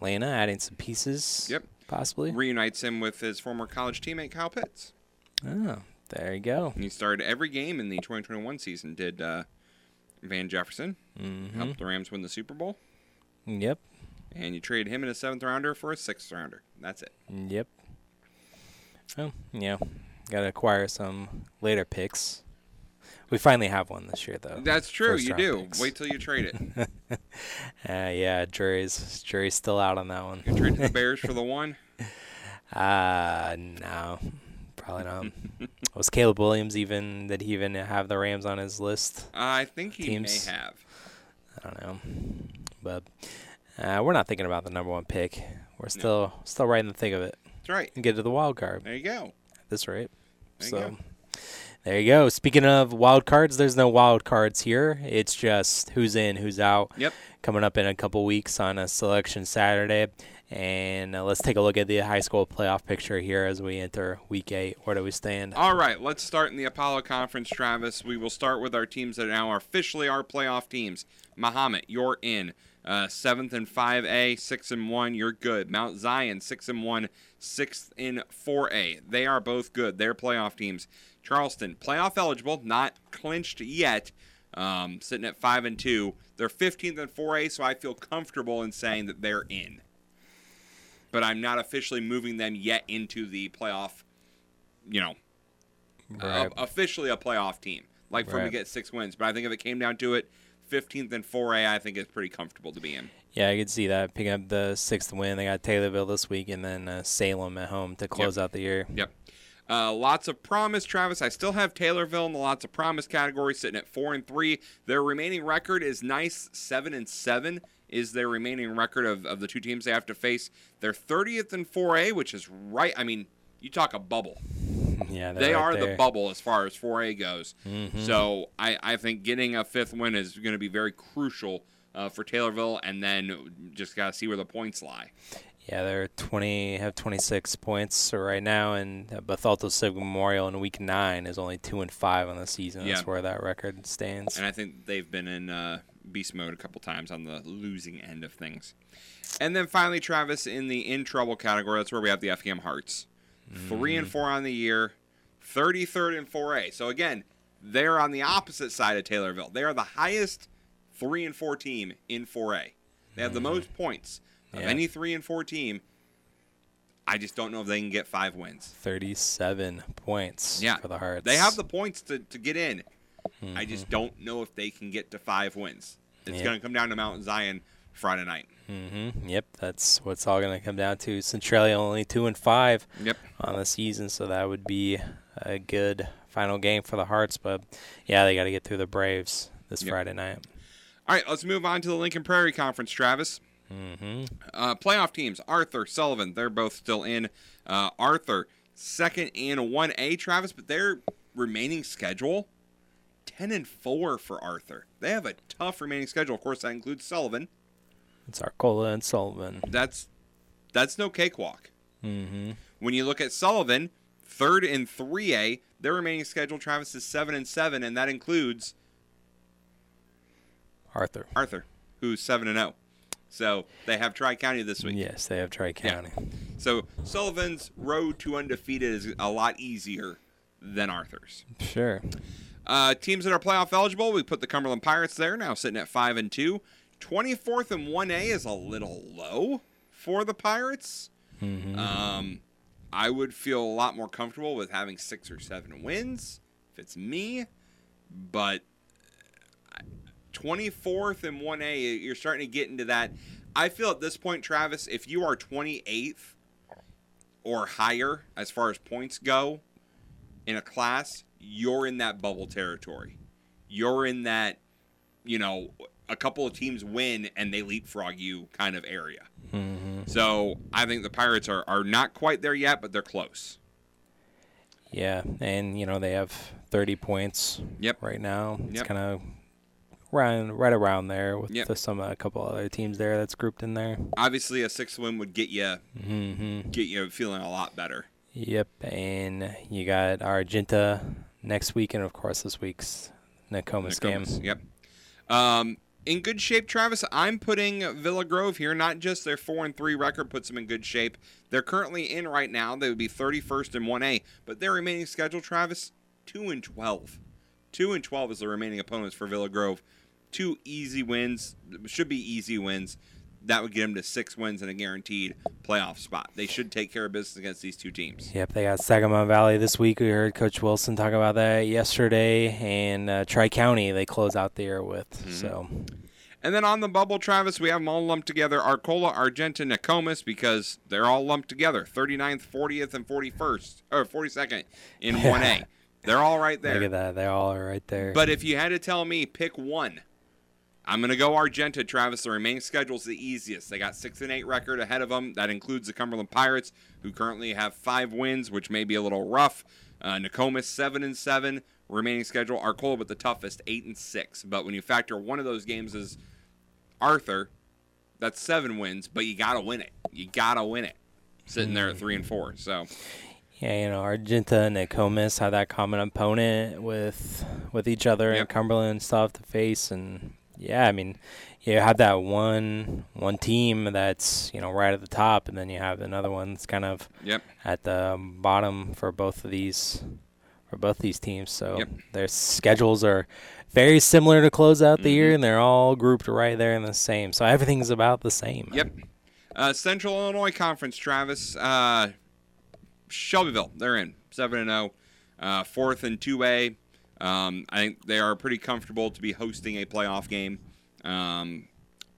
Lena adding some pieces. Yep. Possibly. Reunites him with his former college teammate Kyle Pitts. Oh, there you go. And he started every game in the 2021 season. Did uh, Van Jefferson Mhm. helped the Rams win the Super Bowl? Yep. And you traded him in a seventh rounder for a sixth rounder. That's it. Yep. Well, yeah. Got to acquire some later picks. We finally have one this year, though. That's true. You do. picks. Wait till you trade it. uh, yeah, jury's jury's still out on that one. You trade the Bears for the one. Uh no, probably not. Was Caleb Williams even? Did he even have the Rams on his list? I think he Teams? may have. I don't know, but uh, we're not thinking about the number one pick. We're still still right in the thick of it. That's right. And get to the wild card. There you go. At this rate. There you so go. there you go. Speaking of wild cards, there's no wild cards here. It's just who's in, who's out. Yep. Coming up in a couple weeks on a selection Saturday. And uh, let's take a look at the high school playoff picture here as we enter week eight. Where do we stand? All right, let's start in the Apollo Conference, Travis. We will start with our teams that are now officially our playoff teams. Mahomet, you're in. Uh, seventh and 5A, six and one. You're good. Mount Zion, six and one, sixth in 4A. They are both good. They're playoff teams. Charleston, playoff eligible, not clinched yet. Um, sitting at five and two. They're 15th in 4A, so I feel comfortable in saying that they're in. But I'm not officially moving them yet into the playoff. You know, Right. uh, officially a playoff team. Like for them to get six wins. But I think if it came down to it, 15th and 4A, I think is pretty comfortable to be in. Yeah, I could see that picking up the sixth win. They got Taylorville this week and then uh, Salem at home to close out the year. Yep. Uh, lots of promise, Travis. I still have Taylorville in the lots of promise category, sitting at four and three. Their remaining record is nice, seven and seven is their remaining record of, of the two teams they have to face. They're 30th in 4A, which is right. I mean, you talk a bubble. Yeah, they're right are the bubble as far as 4A goes. Mhm. So I, I think getting a fifth win is going to be very crucial uh, for Taylorville, and then just got to see where the points lie. Yeah, they're 20 have 26 points right now, and Bethalto Civic Memorial in week nine is only two and five on the season. Yeah. That's where that record stands. And I think they've been in uh, beast mode a couple times on the losing end of things. And then finally, Travis, in the in trouble category, that's where we have the FEM Hearts. Three and mm-hmm. four on the year, 33rd and 4A. So again, they're on the opposite side of Taylorville. They are the highest three and four team in 4A. They have the mm. most points of Yeah. any three and four team. I just don't know if they can get five wins. 37 points Yeah, for the Hearts. They have the points to, to get in. I Mhm. just don't know if they can get to five wins. It's Yeah. going to come down to Mount Zion Friday night. Mm-hmm. Yep, that's what's all going to come down to. Centralia only two and five Yep. on the season, so that would be a good final game for the Hearts. But yeah, they got to get through the Braves this Yep. Friday night. All right, let's move on to the Lincoln Prairie Conference, Travis. Mm-hmm. Uh, playoff teams: Arthur, Sullivan. They're both still in. Uh, Arthur, second in one A, Travis, but their remaining schedule, ten and four for Arthur. They have a tough remaining schedule. Of course, that includes Sullivan. It's Arcola and Sullivan. That's that's no cakewalk. Mm-hmm. When you look at Sullivan, third in 3A, their remaining schedule, Travis, is 7 and 7, and that includes Arthur. Arthur, who's 7 and 0. So they have Tri County this week. Yes, they have Tri County. So Sullivan's road to undefeated is a lot easier than Arthur's. Sure. Uh, teams that are playoff eligible, we put the Cumberland Pirates there, now sitting at 5 and 2. 24th and 1A is a little low for the Pirates. Mm-hmm. Um, I would feel a lot more comfortable with having six or seven wins if it's me, but 24th and 1A, you're starting to get into that. I feel at this point, Travis, if you are 28th or higher as far as points go in a class, you're in that bubble territory. You're in that, you know, a couple of teams win and they leapfrog you kind of area. Mm-hmm. So I think the Pirates are, are not quite there yet, but they're close. Yeah, and you know they have 30 points. Yep. Right now, it's Yep. kind of around right around there with Yep. the, some a couple other teams there that's grouped in there. Obviously, a sixth win would get you Mm-hmm. get you feeling a lot better. Yep, and you got Argenta next week, and of course this week's Nokomis game. Yep. Um, in good shape, Travis. I'm putting Villa Grove here. Not just their four and three record puts them in good shape. They're currently in right now. They would be 31st in 1A, but their remaining schedule, Travis, two and 12. Two and 12 is the remaining opponents for Villa Grove. Two easy wins should be easy wins. That would get them to six wins and a guaranteed playoff spot. They should take care of business against these two teams. Yep, they got Sangamon Valley this week. We heard Coach Wilson talk about that yesterday, and uh, Tri County they close out the year with. Mm-hmm. So And then on the bubble, Travis, we have them all lumped together. Arcola, Argenta, Nokomis, because they're all lumped together. 39th, 40th, and 41st, or 42nd in 1A. They're all right there. look at that, they all are right there. But if you had to tell me, pick one. I'm going to go Argenta, Travis. The remaining schedule's the easiest. They got 6 and 8 record ahead of them. That includes the Cumberland Pirates, who currently have five wins, which may be a little rough. Uh, Nokomis, 7 and 7. Remaining schedule, Arcola with the toughest, 8 and 6. But when you factor one of those games as Arthur, that's seven wins, but you got to win it. You got to win it. Sitting there at 3 and 4. So. Yeah, you know, Argenta and Nokomis have that common opponent with with each other and Cumberland and stuff to face, and Yeah, I mean, you have that one one team that's you know right at the top, and then you have another one that's kind of Yep. at the bottom for both of these for both these teams. So Yep. their schedules are very similar to close out the Mm-hmm. year, and they're all grouped right there in the same. So everything's about the same. Yep. Uh, Central Illinois Conference, Travis. Uh, Shelbyville, they're in seven and zero, uh, fourth in two A. Um, I think they are pretty comfortable to be hosting a playoff game. Um,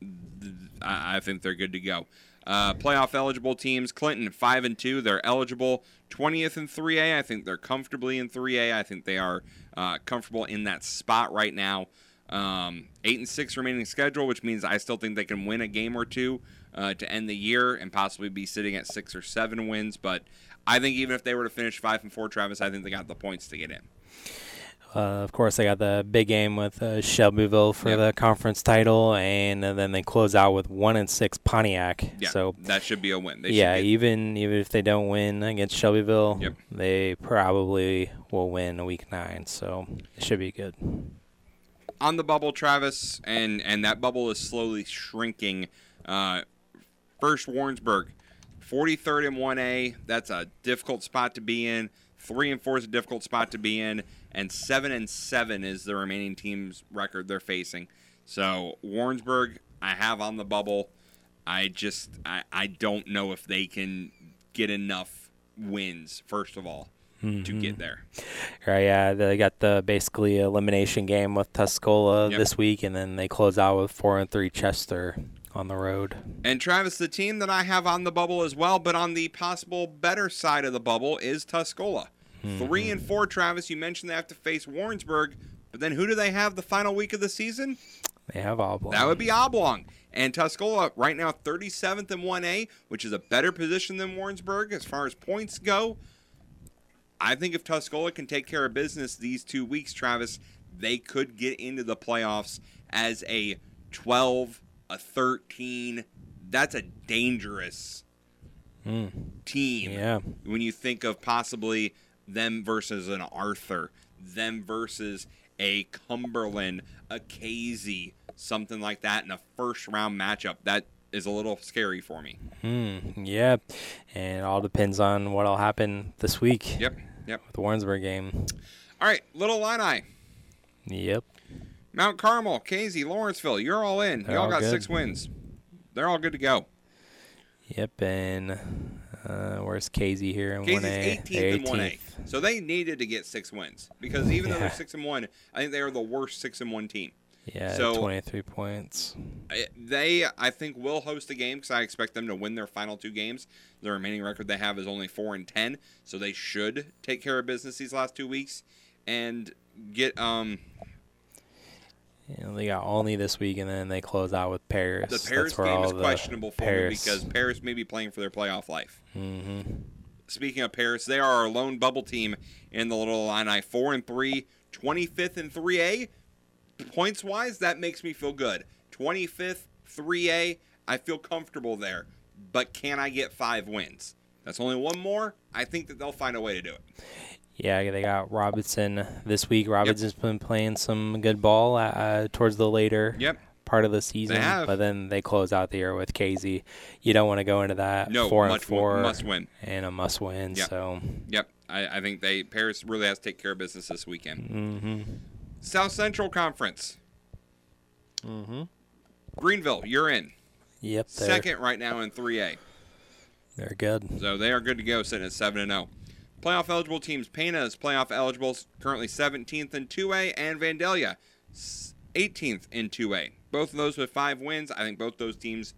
th- I, think they're good to go. Uh, playoff eligible teams: Clinton five and two. They're eligible. Twentieth in three A. I think they're comfortably in three A. I think they are uh, comfortable in that spot right now. Um, eight and six remaining schedule, which means I still think they can win a game or two uh, to end the year and possibly be sitting at six or seven wins. But I think even if they were to finish five and four, Travis, I think they got the points to get in. Uh, of course, they got the big game with uh, Shelbyville for the conference title, and, uh, then they close out with one and six Pontiac. Yeah, So that should be a win. They yeah, get- even even if they don't win against Shelbyville, Yep. they probably will win week nine. So it should be good. on the bubble, Travis, and and that bubble is slowly shrinking. Uh, first, Warrensburg, 43rd in 1A. That's a difficult spot to be in. Three and four is a difficult spot to be in, and seven and seven is the remaining team's record they're facing. So Warrensburg, I have on the bubble. I just I, I don't know if they can get enough wins. First of all, to Mhm. get there. Right, yeah, they got the basically elimination game with Tuscola Yep. this week, and then they close out with four and three Chester on the road. And Travis, the team that I have on the bubble as well, but on the possible better side of the bubble is Tuscola. Three and four, Travis. You mentioned they have to face Warrensburg, but then who do they have the final week of the season? They have Oblong. That would be Oblong. And Tuscola right now 37th in 1A, which is a better position than Warrensburg as far as points go. I think if Tuscola can take care of business these two weeks, Travis, they could get into the playoffs as a 12, a 13. That's a dangerous Mm. team. Yeah. When you think of possibly them versus an Arthur, them versus a Cumberland, a Casey, something like that in a first round matchup, that is a little scary for me. Hmm. Yeah, and it all depends on what'll happen this week. Yep. Yep. With the Warrensburg game. All right, Little Illini, Yep. Mount Carmel, Casey, Lawrenceville, you're all in. They're you all all got good. six wins. They're all good to go. Yep. And uh, where's Casey here in Casey's 1A? 18th They're and 1A. So they needed to get six wins because even though they're six and one, I think they are the worst six and one team. Yeah, So 23 points. They I think will host the game because I expect them to win their final two games. The remaining record they have is only four and ten, so they should take care of business these last two weeks and get um You know, they got Olney this week, and then they close out with Paris. the Paris game is questionable for Paris. me because Paris may be playing for their playoff life. hmm Speaking of Paris, they are our lone bubble team in the Little Illini, four and three, 25th in 3A. Points wise, that makes me feel good. 25th, 3A, I feel comfortable there. But can I get five wins? That's only one more. I think that they'll find a way to do it. Yeah, they got Robinson this week. Robinson's been playing some good ball uh, towards the later Yep. part of the season, have. but then they close out the year with Casey. You don't want to go into that No, four and four must win. and a must win. Yep. So Yep. I, I think they Paris really has to take care of business this weekend. hmm South Central Conference. hmm Greenville, you're in. Yep, Second right now in 3A. they're good. So they are good to go, sitting at seven and zero. Playoff eligible teams: Pana is playoff eligible, currently 17th in 2A, and Vandalia, 18th in 2A. Both of those with five wins. I think both those teams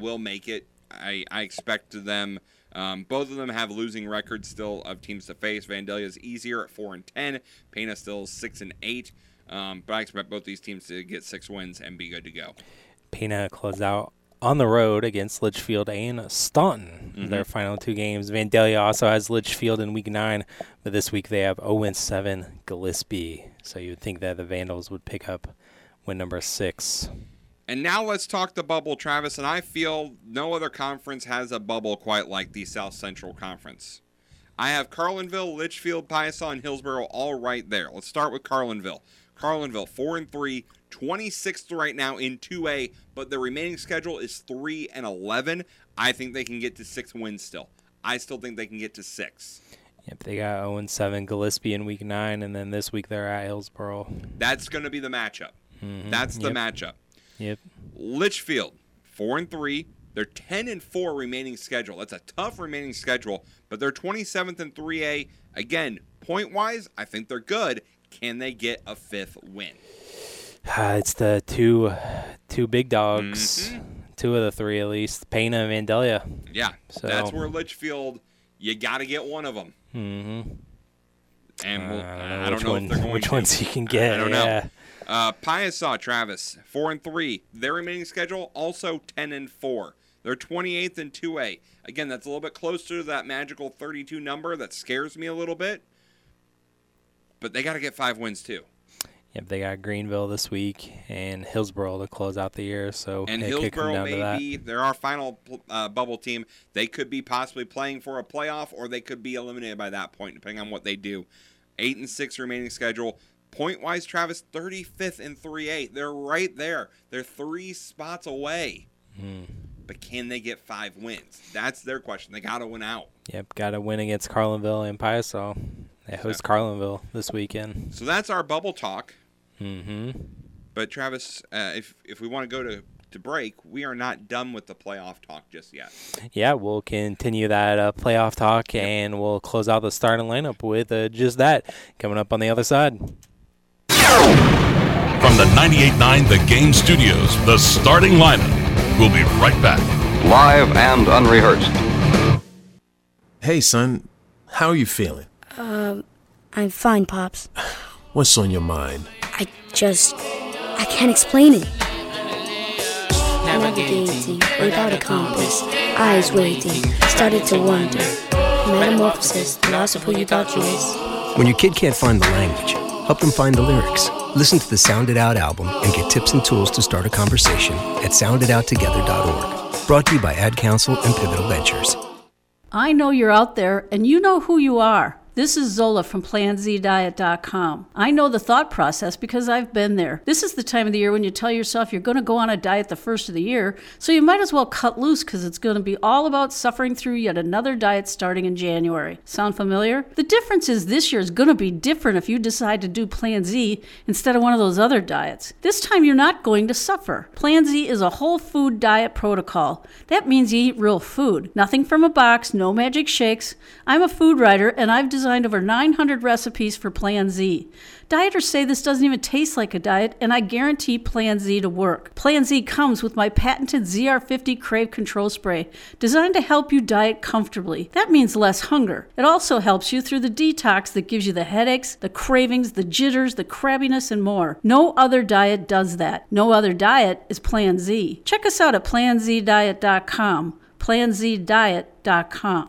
will make it. I, I expect them. Um, both of them have losing records still of teams to face. Vandalia is easier at four and ten. Pana still six and eight. Um, but I expect both these teams to get six wins and be good to go. Pana closed out on the road against Litchfield and Staunton. Mhm. Their final two games. Vandalia also has Litchfield in week nine, but this week they have 0 7 Gillespie. So you would think that the Vandals would pick up win number six. And now let's talk the bubble, Travis. And I feel no other conference has a bubble quite like the South Central Conference. I have Carlinville, Litchfield, Piasa, and Hillsboro all right there. Let's start with Carlinville. Carlinville, 4 and 3, 26th right now in 2A, but the remaining schedule is 3 and 11. I think they can get to six wins still. I still think they can get to six. Yep, they got 0 and 7 Gillespie in week nine, and then this week they're at Hillsboro. That's going to be the matchup. Mhm. That's the Yep. matchup. Yep. Litchfield, four and three. They're ten and four remaining schedule. That's a tough remaining schedule, but they're 27th in 3A. Again, point wise, I think they're good. Can they get a fifth win? Ah, it's the two two big dogs, two of the three at least, Pana and Vandalia. Yeah, So- that's where Litchfield. You got to get one of them. Mm-hmm. And we'll, I don't know I don't which know one- if they're going which to. ones you can get, I don't yeah. know. Uh, Piasa, Travis, four and three. Their remaining schedule also ten and four. They're 28th in 2A. Again, that's a little bit closer to that magical 32 number that scares me a little bit. But they got to get five wins too. Yep, they got Greenville this week and Hillsboro to close out the year. So And it could come Hillsboro down to that. may be they're our final uh, bubble team. They could be possibly playing for a playoff, or they could be eliminated by that point, depending on what they do. Eight and six remaining schedule. Point wise, Travis 35th and 3A. They're right there. They're three spots away. Hmm. But can they get five wins? That's their question. They got to win out. Yep, got to win against Carlinville and Piasa. They host Carlinville this weekend. So that's our bubble talk. Mm-hmm. But Travis, uh, if if we want to go to to break, we are not done with the playoff talk just yet. Yeah, we'll continue that uh, playoff talk and we'll close out the starting lineup with uh, just that coming up on the other side. From the 98.9 The Game Studios, the starting lineup. We'll be right back. Live and unrehearsed. Hey, son, how are you feeling? Um, I'm fine, Pops. What's on your mind? I just. I can't explain it. Navigating without a compass, eyes waiting, started to wonder. Metamorphosis, the loss of who you thought you was. When your kid can't find the language, help them find the lyrics. Listen to the Sound It Out album and get tips and tools to start a conversation at sounditouttogether.org. Brought to you by Ad Council and Pivotal Ventures. I know you're out there and you know who you are. This is Zola from PlanZDiet.com. I know the thought process because I've been there. This is the time of the year when you tell yourself you're going to go on a diet the first of the year, so you might as well cut loose because it's going to be all about suffering through yet another diet starting in January. Sound familiar? The difference is this year is going to be different if you decide to do Plan Z instead of one of those other diets. This time you're not going to suffer. Plan Z is a whole food diet protocol. That means you eat real food. Nothing from a box, no magic shakes. I'm a food writer and I've designed over 900 recipes for Plan Z. Dieters say this doesn't even taste like a diet, and I guarantee Plan Z to work. Plan Z comes with my patented ZR50 Crave Control Spray, designed to help you diet comfortably. That means less hunger. It also helps you through the detox that gives you the headaches, the cravings, the jitters, the crabbiness, and more. No other diet does that. No other diet is Plan Z. Check us out at planzdiet.com. planzdiet.com.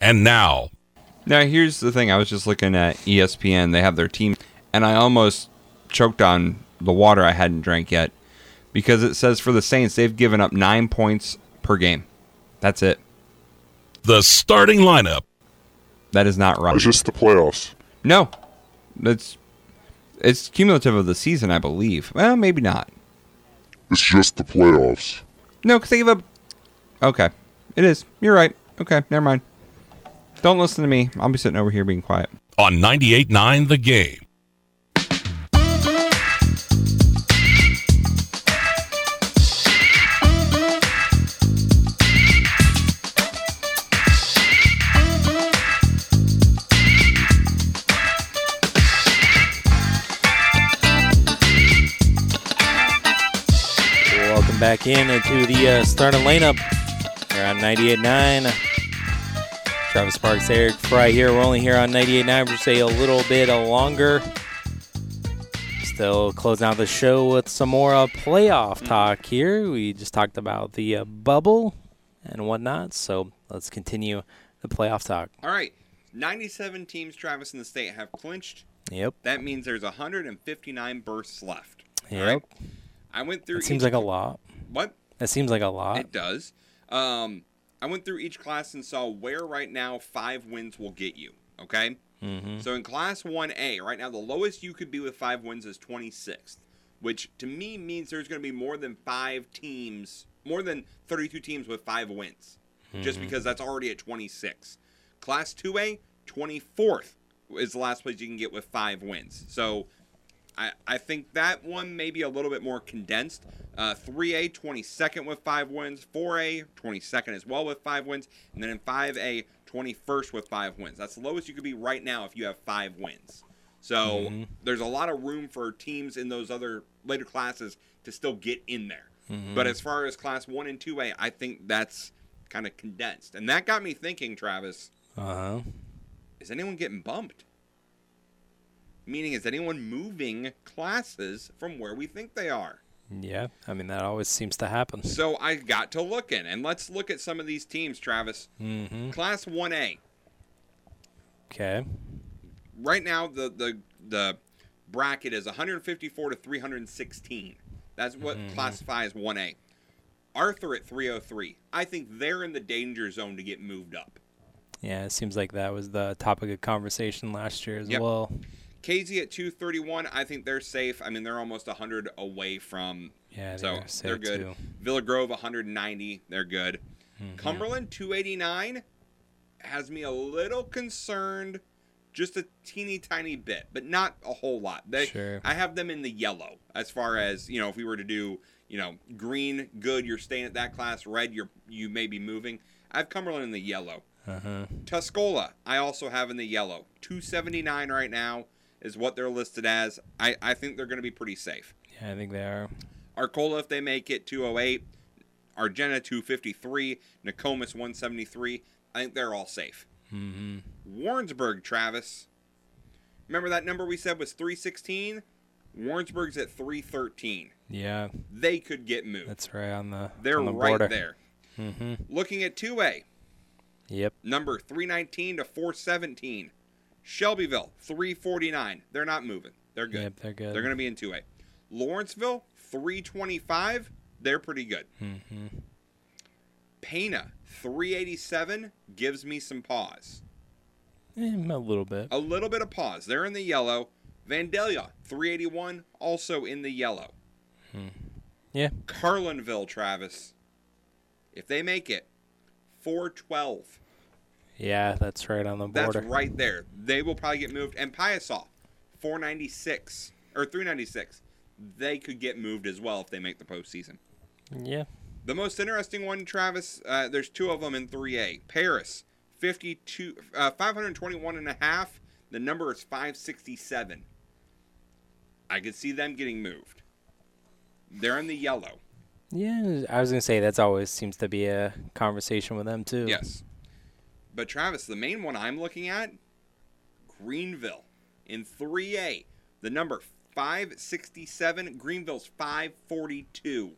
And now, Now, here's the thing. I was just looking at ESPN. They have their team, and I almost choked on the water I hadn't drank yet because it says for the Saints, they've given up nine points per game. That's it. The starting lineup. That is not right. It's just the playoffs. No, it's it's cumulative of the season, I believe. Well, maybe not. It's just the playoffs. No, because they give up. Okay, it is. You're right. Okay, never mind. Don't listen to me. I'll be sitting over here being quiet. On 98.9 The Game. Welcome back in to the uh, starting lineup We're on 98.9. Travis Sparks, Eric Fry here. We're only here on 98.9 for say a little bit longer. Still closing out the show with some more uh, playoff talk here. We just talked about the uh, bubble and whatnot, so let's continue the playoff talk. All right. 97 teams, Travis, in the state have clinched. Yep. That means there's 159 berths left. Yep. right? I went through. It seems like a lot. What? That seems like a lot. It does. Um, I went through each class and saw where right now five wins will get you. Okay. Mhm. So in Class 1A, right now the lowest you could be with five wins is 26th, which to me means there's going to be more than five teams, more than 32 teams with five wins, just Mhm. because that's already at 26. Class 2A, 24th is the last place you can get with five wins. So I, I think that one may be a little bit more condensed. Uh, 3A, 22nd with five wins. 4A, 22nd as well with five wins. And then in 5A, 21st with five wins. That's the lowest you could be right now if you have five wins. So Mhm. there's a lot of room for teams in those other later classes to still get in there. Mhm. But as far as class 1 and 2A, I think that's kind of condensed. And that got me thinking, Travis, Uh huh. is anyone getting bumped? Meaning, is anyone moving classes from where we think they are? Yeah. I mean, that always seems to happen. So I got to looking, and let's look at some of these teams, Travis. Mm-hmm. Class 1A. Okay. Right now, the the the bracket is 154 to 316. That's what Mhm. classifies 1A. Arthur at 303. I think they're in the danger zone to get moved up. Yeah, it seems like that was the topic of conversation last year as Yep. well. Casey at 231. I think they're safe. I mean, they're almost 100 away from. Yeah, so they're good. too. Villa Grove 190. They're good. Mhm. Cumberland 289 has me a little concerned, just a teeny tiny bit, but not a whole lot. They, Sure. I have them in the yellow as far as you know. If we were to do, you know, green, good, you're staying at that class. Red, you're you may be moving. I have Cumberland in the yellow. Uh huh. Tuscola, I also have in the yellow. 279 right now is what they're listed as. I, I think they're going to be pretty safe. Yeah, I think they are. Arcola, if they make it, 208. Argenta, 253. Nokomis, 173. I think they're all safe. Mm-hmm. Warrensburg, Travis. Remember that number we said was 316? Warrensburg's at 313. Yeah, They could get moved. that's right on the They're on the right border. there. Mm-hmm. Looking at 2A, Yep. number 319 to 417. Shelbyville, 349. They're not moving. They're good. Yep, they're good. They're going to be in 2A. Lawrenceville, 325. They're pretty good. Mm-hmm. Pana, 387 gives me some pause. Eh, a little bit. A little bit of pause. They're in the yellow. Vandalia, 381, also in the yellow. Yeah. Carlinville, Travis, if they make it, 412. Yeah, that's right on the board. That's right there. They will probably get moved. And Piasa, 496 or 396. They could get moved as well if they make the postseason. Yeah. The most interesting one, Travis, uh, there's two of them in 3A. Paris, 52, uh, 521 and a half. The number is 567. I could see them getting moved. They're in the yellow. Yeah, I was gonna say that's always seems to be a conversation with them too. Yes. But Travis, the main one I'm looking at, Greenville in 3A. The number 567. Greenville's 542.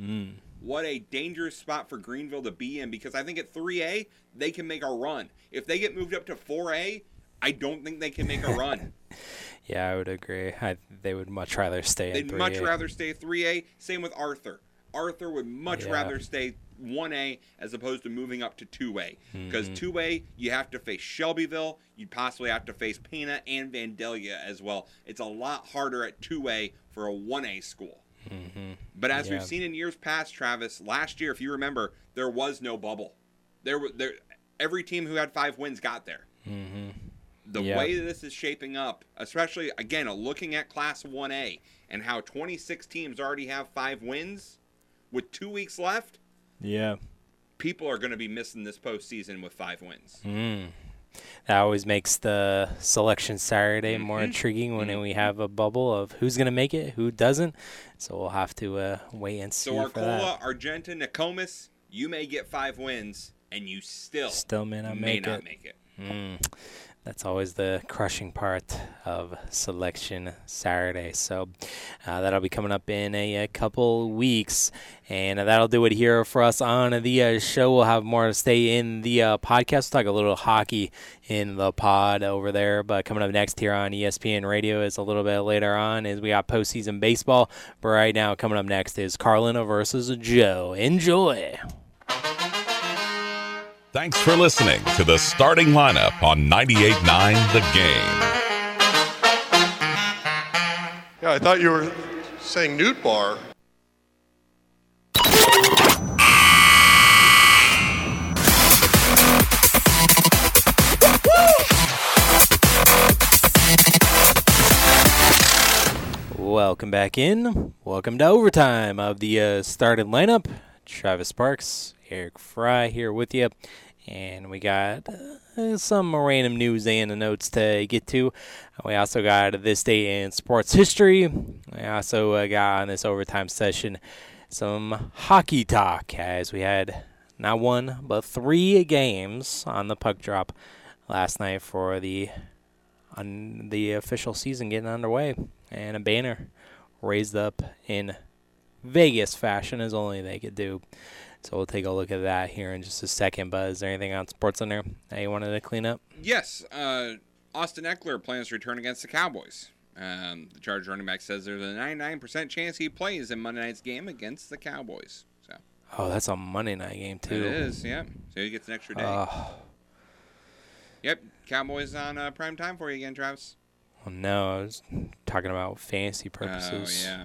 Mm. What a dangerous spot for Greenville to be in because I think at 3A they can make a run. If they get moved up to 4A, I don't think they can make a run. Yeah, I would agree. I, they would much rather stay They'd much 3A. rather stay 3A. Same with Arthur. Arthur would much Yeah. rather stay 1A as opposed to moving up to 2A. Because Mhm. 2A, you have to face Shelbyville. You'd possibly have to face Pana and Vandalia as well. It's a lot harder at 2A for a 1A school. Mm-hmm. But as Yeah. we've seen in years past, Travis, last year, if you remember, there was no bubble. There, were there, every team who had five wins got there. Mm-hmm. The Yeah. way that this is shaping up, especially again looking at Class 1A and how 26 teams already have five wins, with two weeks left, Yeah. people are going to be missing this postseason with five wins. Mm. That always makes the selection Saturday more Mhm. intriguing when we have a bubble of who's gonna make it, who doesn't. So we'll have to uh, wait and see So for that. Arcola, Argenta, Nokomis, you may get five wins, and you still Still may not may make not it. make it. Mm. That's always the crushing part of selection Saturday. So uh, that'll be coming up in a, a couple weeks, and that'll do it here for us on the uh, show. We'll have more to stay in the uh, podcast. We'll talk a little hockey in the pod over there, but coming up next here on ESPN Radio is a little bit later on. Is we got postseason baseball, but right now coming up next is Carlina versus Joe. Enjoy. Thanks for listening to the starting lineup on 98.9 The Game. Yeah, I thought you were saying Nootbaar. Welcome back in. Welcome to overtime of the uh, starting lineup. Travis Sparks, Eric Fry here with you. And we got uh, some random news and notes to get to. We also got this day in sports history. We also uh, got on this overtime session some hockey talk as we had not one but three games on the puck drop last night for the on the official season getting underway and a banner raised up in Vegas fashion as only they could do. So we'll take a look at that here in just a second. But is there anything on sports in there that you wanted to clean up? Yes, uh, Austin Ekeler plans to return against the Cowboys. Um, the Chargers running back says there's a 99% chance he plays in Monday night's game against the Cowboys. So Oh, that's a Monday night game too. it is, yeah. So he gets an extra day. Oh. Yep, Cowboys on uh, prime time for you again, Travis. Well, no, I was talking about fantasy purposes. Oh yeah.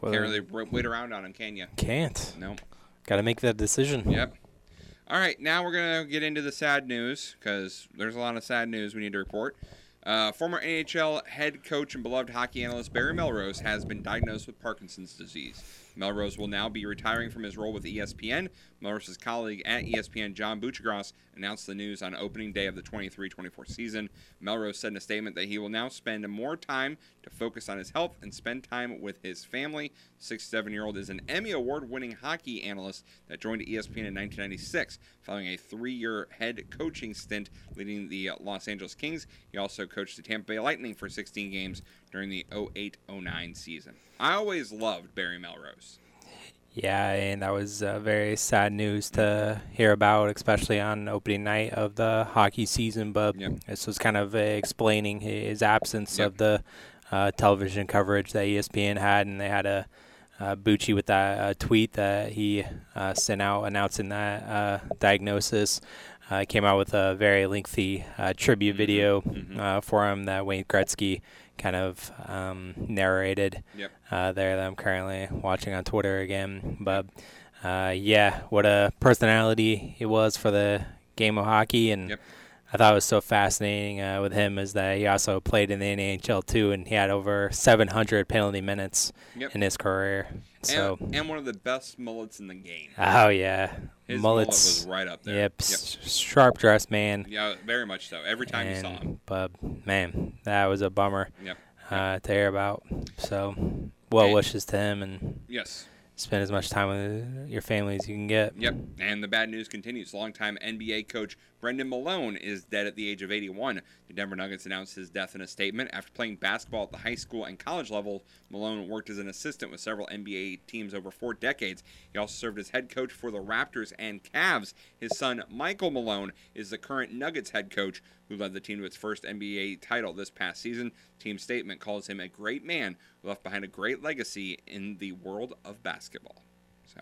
Well, Can't really wait around on him, can you? Can't. No. Got to make that decision. Yep. All right, now we're gonna get into the sad news because there's a lot of sad news we need to report. Uh, former NHL head coach and beloved hockey analyst Barry Melrose has been diagnosed with Parkinson's disease. Melrose will now be retiring from his role with ESPN. Melrose's colleague at ESPN, John Buccigross, announced the news on opening day of the 23-24 season. Melrose said in a statement that he will now spend more time to focus on his health and spend time with his family. 67-year-old is an Emmy Award-winning hockey analyst that joined ESPN in 1996, following a three-year head coaching stint leading the Los Angeles Kings. He also coached the Tampa Bay Lightning for 16 games during the 08-09 season. I always loved Barry Melrose. Yeah, and that was uh, very sad news to hear about, especially on opening night of the hockey season. But this was kind of uh, explaining his absence of the uh, television coverage that ESPN had, and they had a uh, Bucci with that uh, tweet that he uh, sent out announcing that uh, diagnosis. Uh, came out with a very lengthy uh, tribute video uh, for him that Wayne Gretzky kind of um, narrated Yep. uh, there that I'm currently watching on Twitter again. But uh, yeah, what a personality he was for the game of hockey, and I thought it was so fascinating uh, with him is that he also played in the NHL too, and he had over 700 penalty minutes Yep. in his career. So. and, and one of the best mullets in the game. Oh yeah, His mullet mullets was right up there. Yep, Yep. sharp dressed man. Yeah, very much so. Every time you saw him. And- But man, that was a bummer. Yep. Uh, to hear about. So, well wishes to him and Yes. Spend as much time with your family as you can get. Yep. And the bad news continues. Longtime NBA coach Brendan Malone is dead at the age of 81. The Denver Nuggets announced his death in a statement. After playing basketball at the high school and college level, Malone worked as an assistant with several NBA teams over four decades. He also served as head coach for the Raptors and Cavs. His son, Michael Malone, is the current Nuggets head coach who led the team to its first NBA title this past season. Team statement calls him a great man who left behind a great legacy in the world of basketball. So,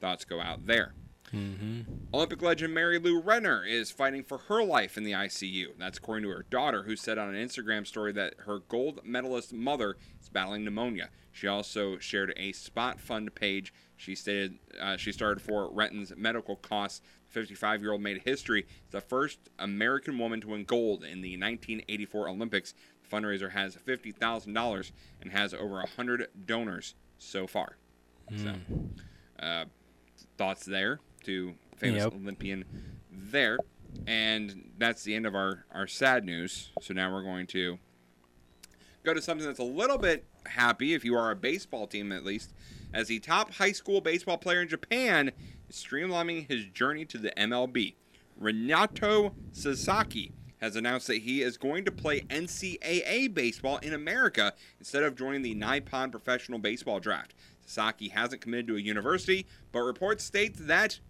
thoughts go out there. Mm-hmm. Olympic legend Mary Lou Retton is fighting for her life in the ICU. That's according to her daughter, who said on an Instagram story that her gold medalist mother is battling pneumonia. She also shared a spot fund page. She stated uh, she started for Retton's medical costs. 55 year old made history. The first American woman to win gold in the 1984 Olympics. The fundraiser has $50,000 and has over 100 donors so far. So, uh, thoughts there to famous Yep. Olympian there. And that's the end of our, our sad news. So now we're going to go to something that's a little bit happy, if you are a baseball team at least, as the top high school baseball player in Japan streamlining his journey to the MLB. Rintaro Sasaki has announced that he is going to play NCAA baseball in America instead of joining the Nippon Professional Baseball Draft. Sasaki hasn't committed to a university, but reports state that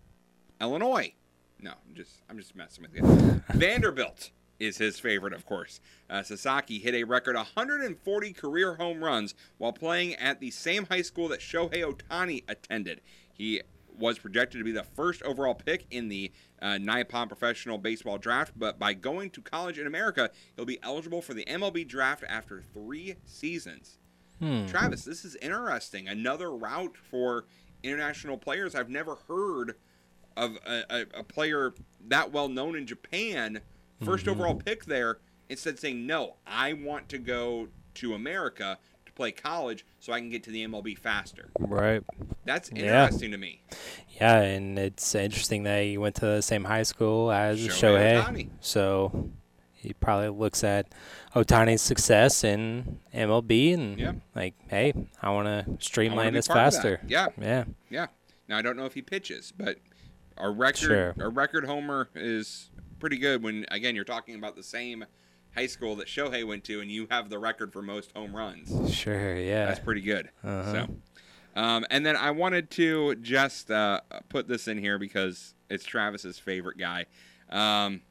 Illinois. No, I'm just I'm just messing with you. Vanderbilt is his favorite, of course. Uh, Sasaki hit a record 140 career home runs while playing at the same high school that Shohei Otani attended. He was projected to be the first overall pick in the uh, Nippon Professional Baseball Draft, but by going to college in America, he'll be eligible for the MLB Draft after three seasons. Hmm. Travis, this is interesting. Another route for international players. I've never heard of a, a, a player that well known in Japan, 1st Mhm. overall pick there, instead saying, no, I want to go to America to play college so I can get to the MLB faster. Right. That's Yeah. interesting to me. Yeah, and it's interesting that he went to the same high school as Shohei Shohei. So he probably looks at Otani's success in MLB and Yeah. like, hey, I want to streamline this part of that. faster. Yeah. Yeah. Yeah. Now I don't know if he pitches, but a record Sure. a record homer is pretty good when again you're talking about the same high school that Shohei went to and you have the record for most home runs. Sure, yeah. That's pretty good. Uh-huh. So um, and then I wanted to just uh, put this in here because it's Travis's favorite guy. Um,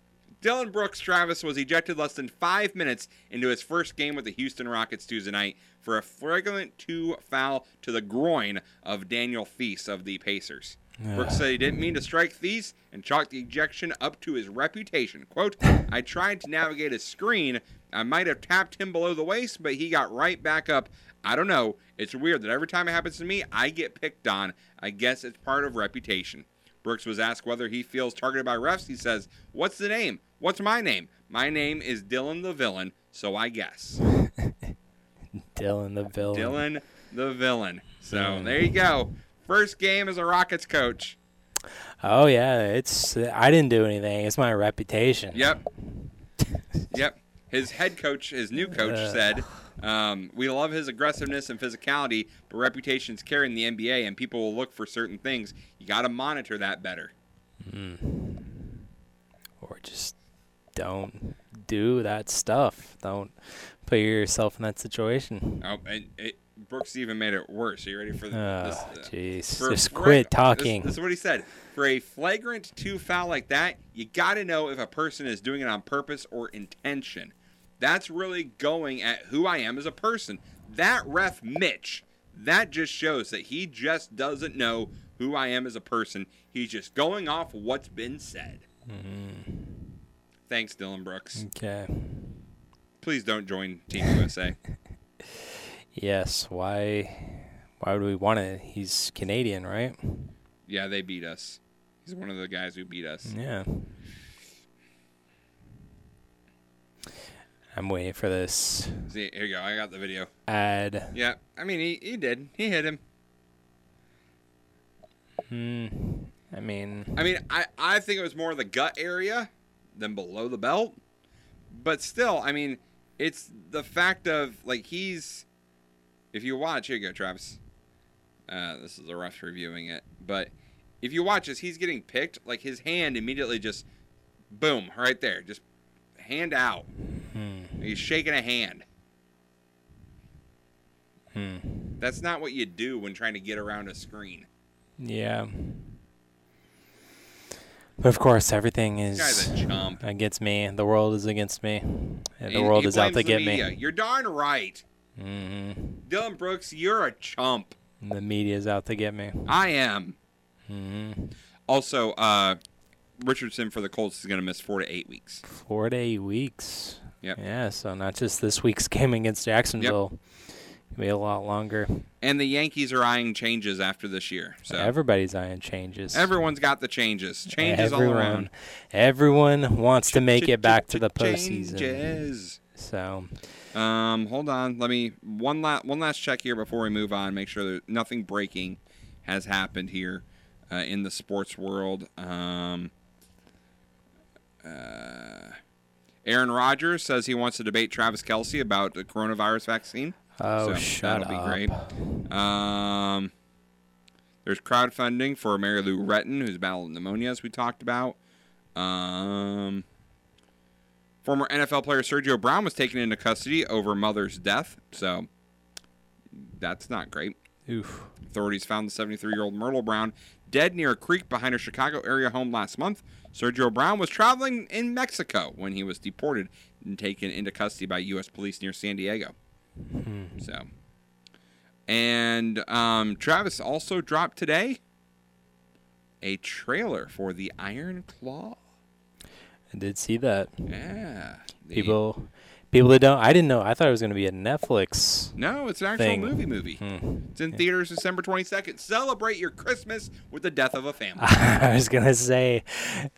Dillon Brooks Travis was ejected less than five minutes into his first game with the Houston Rockets Tuesday night for a flagrant two foul to the groin of Daniel Feast of the Pacers. Brooks said he didn't mean to strike Feast and chalked the ejection up to his reputation. Quote, I tried to navigate a screen. I might have tapped him below the waist, but he got right back up. I don't know. It's weird that every time it happens to me, I get picked on. I guess it's part of reputation. Brooks was asked whether he feels targeted by refs. He says, What's the name? What's my name? My name is Dylan the Villain, so I guess. Dylan the villain. Dylan the Villain. So there you go. First game as a Rockets coach. Oh yeah, it's I didn't do anything. It's my reputation. Yep. yep. His head coach, his new coach, Ugh. said, um, "We love his aggressiveness and physicality, but reputation's carrying the NBA, and people will look for certain things. You got to monitor that better." Mm. Or just don't do that stuff. Don't put yourself in that situation. Oh, and it, Brooks even made it worse. Are you ready for the, Oh, this? uh, jeez. for- Just quit this- talking. This, is what he said. For a flagrant two foul like that, you got to know if a person is doing it on purpose or intention. That's really going at who I am as a person. That ref Mitch, that just shows that he just doesn't know who I am as a person. He's just going off what's been said. Thanks, Dillon Brooks. Okay. Please don't join Team USA. Yes. Why? Why would we want it? He's Canadian, right? Yeah, they beat us. He's one of the guys who beat us. Yeah. I'm waiting for this See, here you go. I got the video. ad. Yeah, I mean, he, he did. He hit him. Hmm. I mean, I mean, I, I think it was more the gut area than below the belt. But still, I mean, it's the fact of, like, he's. If you watch, here you go, Travis. Uh, this is a ref reviewing it. But if you watch this, he's getting picked. Like, his hand immediately just. Boom, right there. Just hand out. Hmm. He's shaking a hand. Hmm. That's not what you do when trying to get around a screen. Yeah. But of course, everything is guy's a chump. against me. The world is against me. The And world he is out to get media. me. You're darn right. Hmm Dillon Brooks, you're a chump. The media is out to get me. I am. hmm Also, uh, Richardson for the Colts is going to miss four to eight weeks. Four to eight weeks. Yep. Yeah, so not just this week's game against Jacksonville. It'll be a lot longer. And the Yankees are eyeing changes after this year. So Everybody's eyeing changes. everyone's got the changes. Changes all around. Everyone wants to make it back to the postseason. Changes. So, Um, hold on. Let me one last one last check here before we move on. Make sure that nothing breaking has happened here uh, in the sports world. Um, uh, Aaron Rodgers says he wants to debate Travis Kelce about the coronavirus vaccine. Oh, so shut that'll up. be great. Um, there's crowdfunding for Mary Lou Retton, who's battling pneumonia, as we talked about. Um, Former NFL player Sergio Brown was taken into custody over mother's death, so that's not great. Oof. Authorities found the 73 year old Myrtle Brown dead near a creek behind her Chicago area home last month. Sergio Brown was traveling in Mexico when he was deported and taken into custody by U.S. police near San Diego. So, and um, Travis also dropped today a trailer for the Iron Claw. I did see that. Yeah. the- People, people that don't, I didn't know. I thought it was going to be a Netflix. No, it's an actual thing. movie. Movie. Hmm. It's in theaters December 22nd. Celebrate your Christmas with the death of a family. I was gonna say,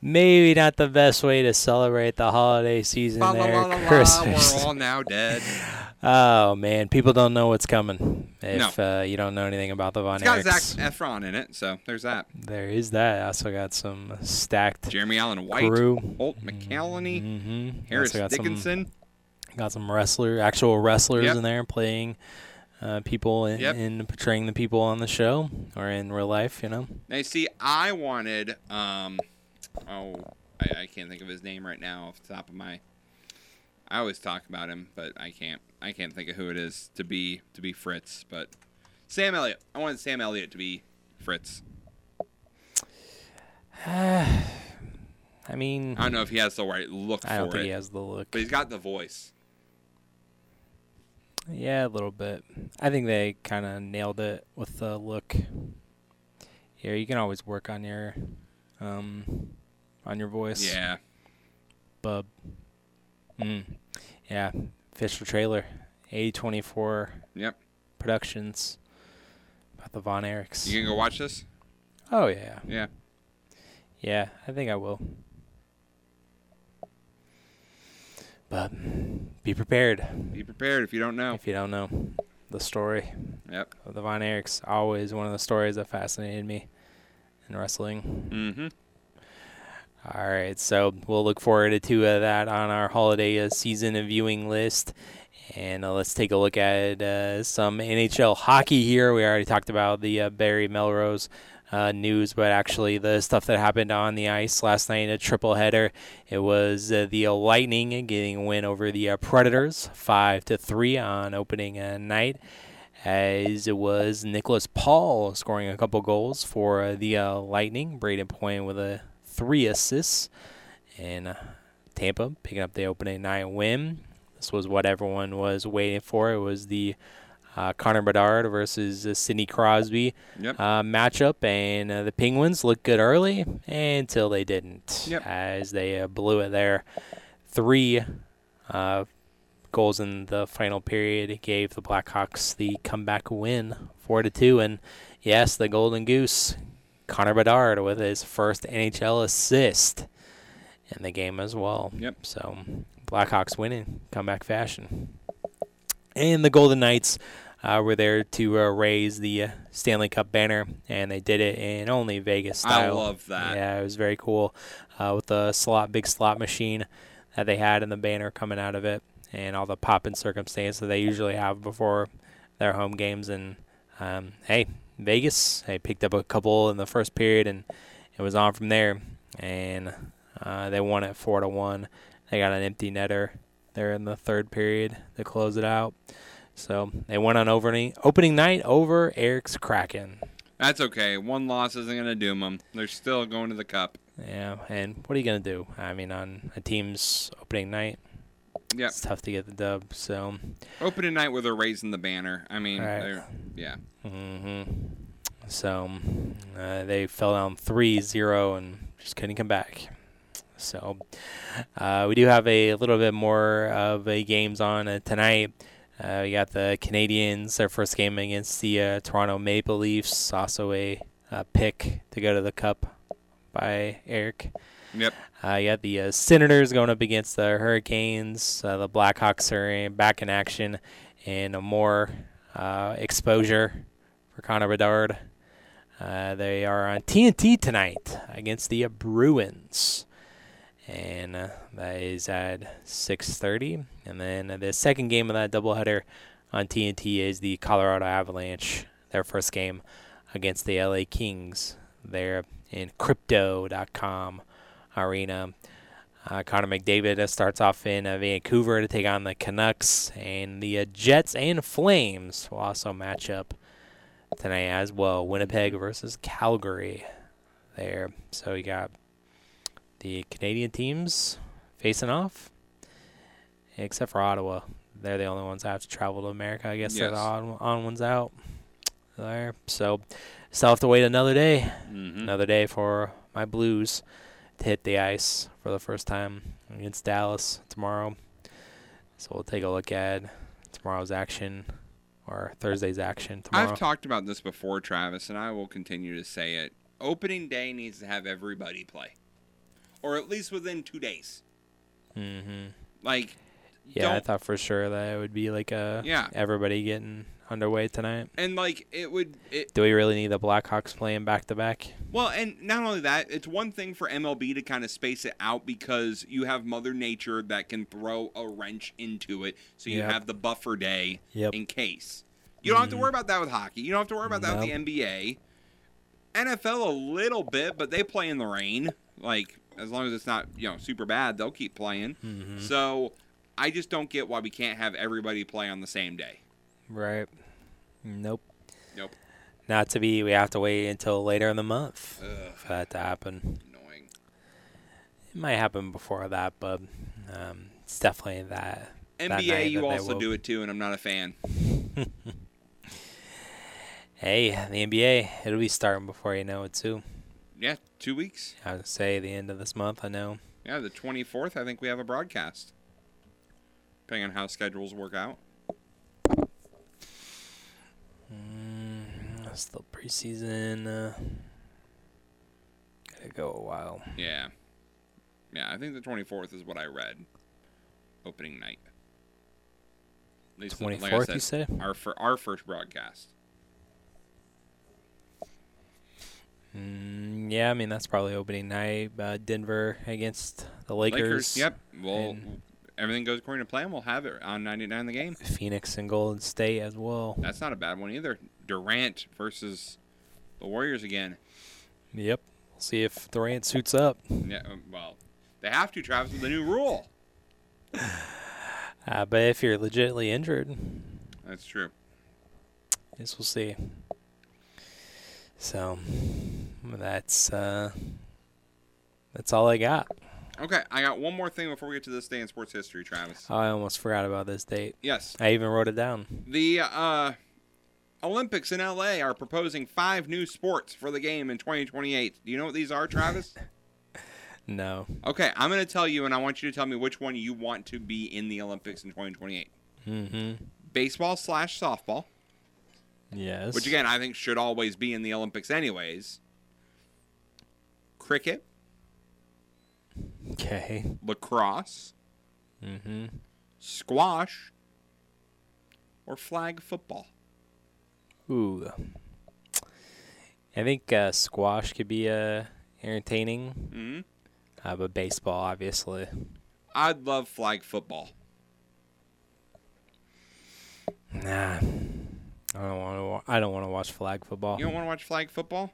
maybe not the best way to celebrate the holiday season La, there, la, la, Christmas. We're all now dead. Oh man, people don't know what's coming if uh, you don't know anything about the Von It's got. Zac Efron in it, so there's that. There is that. I also got some stacked Jeremy Allen White, crew. Holt McCallany, Mhm. Harris got some- Dickinson. Got some wrestler, actual wrestlers Yep. in there playing uh, people in, Yep. in portraying the people on the show or in real life. You know. Now, you see, I wanted, um, oh, I, I can't think of his name right now off the top of my. I always talk about him, but I can't. I can't think of who it is to be to be Fritz. But Sam Elliott. I wanted Sam Elliott to be Fritz. I mean, I don't know if he has the right look I don't for think it. he has the look. but he's got the voice. Yeah, a little bit. I think they kind of nailed it with the look. Yeah, you can always work on your, um, on your voice. Yeah. Bub. Mm. Yeah, Fisher trailer, A twenty four. Yep. Productions. About the Von Erichs. You gonna go watch this? Oh yeah. Yeah. Yeah, I think I will. But be prepared. Be prepared if you don't know. If you don't know the story. Yep. Of the Von Erichs, always one of the stories that fascinated me in wrestling. Mm-hmm. All right, so we'll look forward to uh, that on our holiday uh, season viewing list. And uh, let's take a look at uh, some NHL hockey here. We already talked about the uh, Barry Melrose uh, news, but actually the stuff that happened on the ice last night a triple header. It was uh, the Lightning getting a win over the uh, Predators, five to three on opening night. As it was Nicholas Paul scoring a couple goals for the Lightning, Brayden Point with a three assists, and uh, Tampa picking up the opening night win. This was what everyone was waiting for. It was the uh, Connor Bedard versus uh, Sidney Crosby Yep. uh, matchup, and uh, the Penguins looked good early until they didn't, Yep. as they uh, blew it there. Three uh, goals in the final period gave the Blackhawks the comeback win, four to two, and yes, the Golden Goose, Connor Bedard with his first NHL assist in the game as well. Yep. So Blackhawks winning comeback fashion. And the Golden Knights uh, were there to uh, raise the uh, Stanley Cup banner, and they did it in only Vegas style. I love that. Yeah, it was very cool uh, with the slot, big slot machine that they had and the banner coming out of it, and all the pop and circumstance that they usually have before their home games. And um, hey, Vegas, they picked up a couple in the first period, and it was on from there. And uh, they won it four to one. They got an empty netter there in the third period to close it out. So they went on opening opening night over Eric's Kraken. That's okay. One loss isn't gonna doom them. They're still going to the cup. Yeah, and what are you gonna do? I mean, on a team's opening night, Yep. it's tough to get the dub. So Opening night where they're raising the banner. I mean, Right. yeah. hmm So uh, they fell down 3-0 and just couldn't come back. So uh, we do have a little bit more of a games on uh, tonight. Uh, we got the Canadiens, their first game against the uh, Toronto Maple Leafs. Also a uh, pick to go to the Cup by Eric. Yep. Uh, you got the uh, Senators going up against the Hurricanes. Uh, the Blackhawks are back in action, and a more uh, exposure for Connor Bedard. Uh, they are on TNT tonight against the uh, Bruins, and uh, that is at 6:30. And then uh, the second game of that doubleheader on TNT is the Colorado Avalanche, their first game against the LA Kings. There in Crypto.com arena. Uh, Connor McDavid starts off in uh, Vancouver to take on the Canucks, and the uh, Jets and Flames will also match up tonight as well. Winnipeg versus Calgary there. So you got the Canadian teams facing off, except for Ottawa. They're the only ones that have to travel to America. I guess they're the Yes. odd, odd ones out there. So still have to wait another day. Mhm. Another day for my Blues hit the ice for the first time against Dallas tomorrow. So we'll take a look at tomorrow's action or Thursday's action tomorrow. I've talked about this before, Travis, and I will continue to say it. Opening day needs to have everybody play, or at least within two days. mm-hmm. Like, Yeah, I thought for sure that it would be like a Yeah. everybody getting underway tonight. and like it would. It, Do we really need the Blackhawks playing back to back? Well, and not only that, it's one thing for MLB to kind of space it out because you have Mother Nature that can throw a wrench into it, so you Yep. have the buffer day Yep. in case. You don't have to Mhm. worry about that with hockey. You don't have to worry about that with the NBA. NFL a little bit, but they play in the rain. Like as long as it's not you know super bad, they'll keep playing. Mhm. So I just don't get why we can't have everybody play on the same day. Right. Nope. Nope. Not to be. We have to wait until later in the month Ugh. for that to happen. Annoying. It might happen before that, but um, it's definitely that. that NBA, you that also do it too, and I'm not a fan. Hey, the NBA, it'll be starting before you know it too. Yeah, two weeks. I would say the end of this month. I know. Yeah, the 24th, I think we have a broadcast. Depending on how schedules work out. Still preseason. Uh, gotta go a while. Yeah. Yeah, I think the 24th is what I read. Opening night. At least, like I 24th, you say? Our, fir- our first broadcast. Mm, yeah, I mean that's probably opening night. Uh, Denver against the Lakers. Yep. Well, everything goes according to plan. We'll have it on 99 the game. Phoenix and Golden State as well. That's not a bad one either. Durant versus the Warriors again. Yep. We'll see if Durant suits up. Yeah, um, well, they have to, Travis, with the new rule. But if you're legitimately injured, That's true. Yes, we'll see. So that's uh, that's all I got. Okay, I got one more thing before we get to this day in sports history, Travis. I almost forgot about this date. Yes. I even wrote it down. The uh, Olympics in LA are proposing five new sports for the game in 2028. Do you know what these are, Travis? No. okay, I'm going to tell you, and I want you to tell me which one you want to be in the Olympics in 2028. Mm-hmm. Baseball slash softball, Yes. which again I think should always be in the Olympics anyways. Cricket, Okay. lacrosse, Mm-hmm. squash, or flag football. Ooh. I think uh, squash could be uh, entertaining. hmm Uh, but baseball, obviously. I'd love flag football. Nah. I don't want to. Wa- I don't want to watch flag football. You don't want to watch flag football?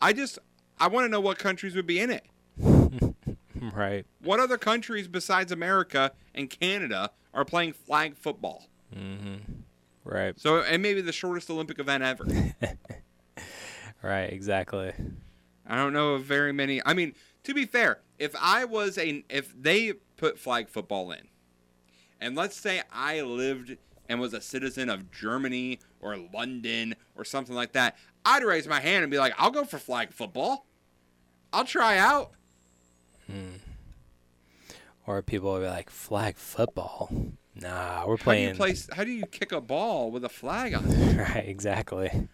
I just I want to know what countries would be in it. right. What other countries besides America and Canada are playing flag football? Mm-hmm. Right. So and maybe the shortest Olympic event ever. Right. Exactly. I don't know of very many. I mean, to be fair, if I was a if they put flag football in, and let's say I lived and was a citizen of Germany or London or something like that, I'd raise my hand and be like, "I'll go for flag football. I'll try out." Hmm. Or people would be like, flag football. Nah, we're How do playing. you? How do you kick a ball with a flag on it? right. Exactly.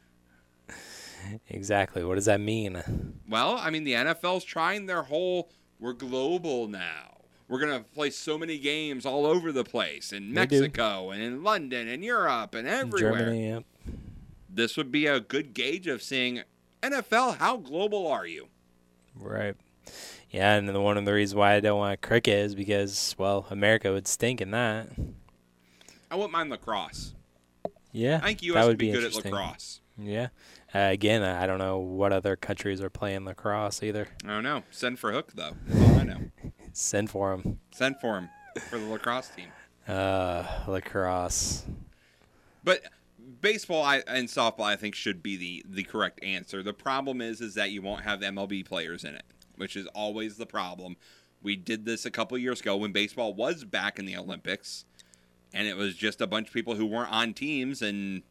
Exactly. What does that mean? Well, I mean, the NFL's trying their whole. We're global now. We're gonna play so many games all over the place in Mexico and in London and Europe and everywhere. Germany. Yep. This would be a good gauge of seeing NFL. How global are you? Right. Yeah, and then one of the reasons why I don't want cricket is because, well, America would stink in that. I wouldn't mind lacrosse. Yeah. I think U.S. would be, be good at lacrosse. Yeah. Uh, again, I I don't know what other countries are playing lacrosse either. I don't know. Send for hook though. That's all I know. Send for him. Send for him for the lacrosse team. Uh, lacrosse. But baseball I, and softball, I think, should be the the correct answer. The problem is, is that you won't have MLB players in it, which is always the problem. We did this a couple years ago when baseball was back in the Olympics, and it was just a bunch of people who weren't on teams, and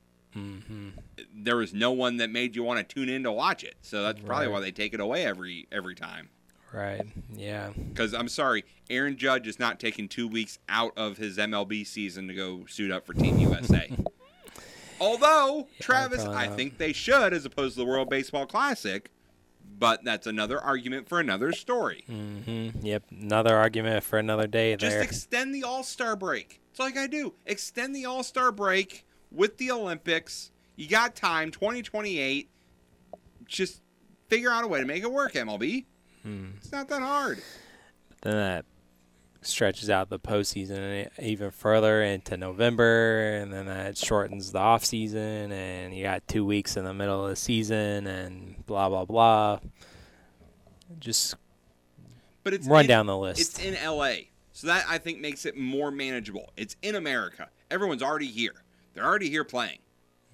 there was no one that made you want to tune in to watch it. So that's probably Right. why they take it away every every time. Right. Yeah. Because I'm sorry, Aaron Judge is not taking two weeks out of his MLB season to go suit up for Team USA. Although, Travis, probably I think they should as opposed to the World Baseball Classic. But that's another argument for another story. Mm-hmm. Yep. Another argument for another day There. Just extend the All Star break. It's like I do. Extend the All Star break with the Olympics. You got time, 2028. Just figure out a way to make it work, MLB. Hmm. It's not that hard. then that stretches out the postseason even further into November, and then that shortens the off season, and you got two weeks in the middle of the season, and blah blah blah. Just But it's run in- down the list. It's in LA. So that I think makes it more manageable. It's in America. Everyone's already here. They're already here playing.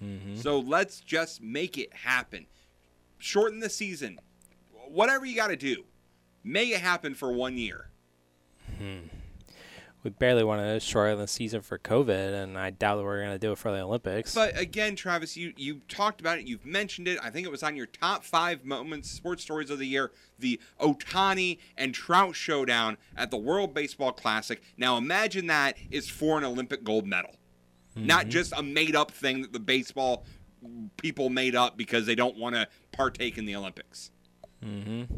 Mm-hmm. So let's just make it happen. Shorten the season. Whatever you got to do. Make it happen for one year. We barely won want to shorten the season for COVID, and I doubt that we're going to do it for the Olympics. But again, Travis, you you talked about it. You've mentioned it. I think it was on your top five moments, sports stories of the year. The Otani and Trout showdown at the World Baseball Classic. Now imagine that is for an Olympic gold medal, not just a made up thing that the baseball people made up because they don't want to partake in the Olympics. mm-hmm.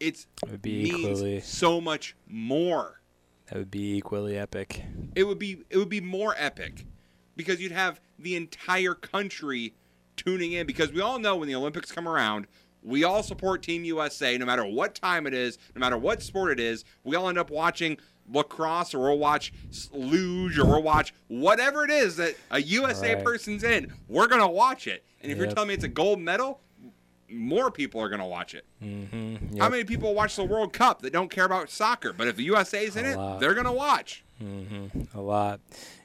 It's It would be means equally. so much more. That would be equally epic. it would be it would be more epic because you'd have the entire country tuning in because we all know when the Olympics come around we all support team USA no matter what time it is no matter what sport it is we all end up watching lacrosse or we'll watch luge or we'll watch whatever it is that a USA Right. person's in we're going to watch it and if you're telling me it's a gold medal more people are going to watch it Mm-hmm. how many people watch the World Cup that don't care about soccer but if the USA's in A it lot. they're going to watch Mm-hmm. A lot.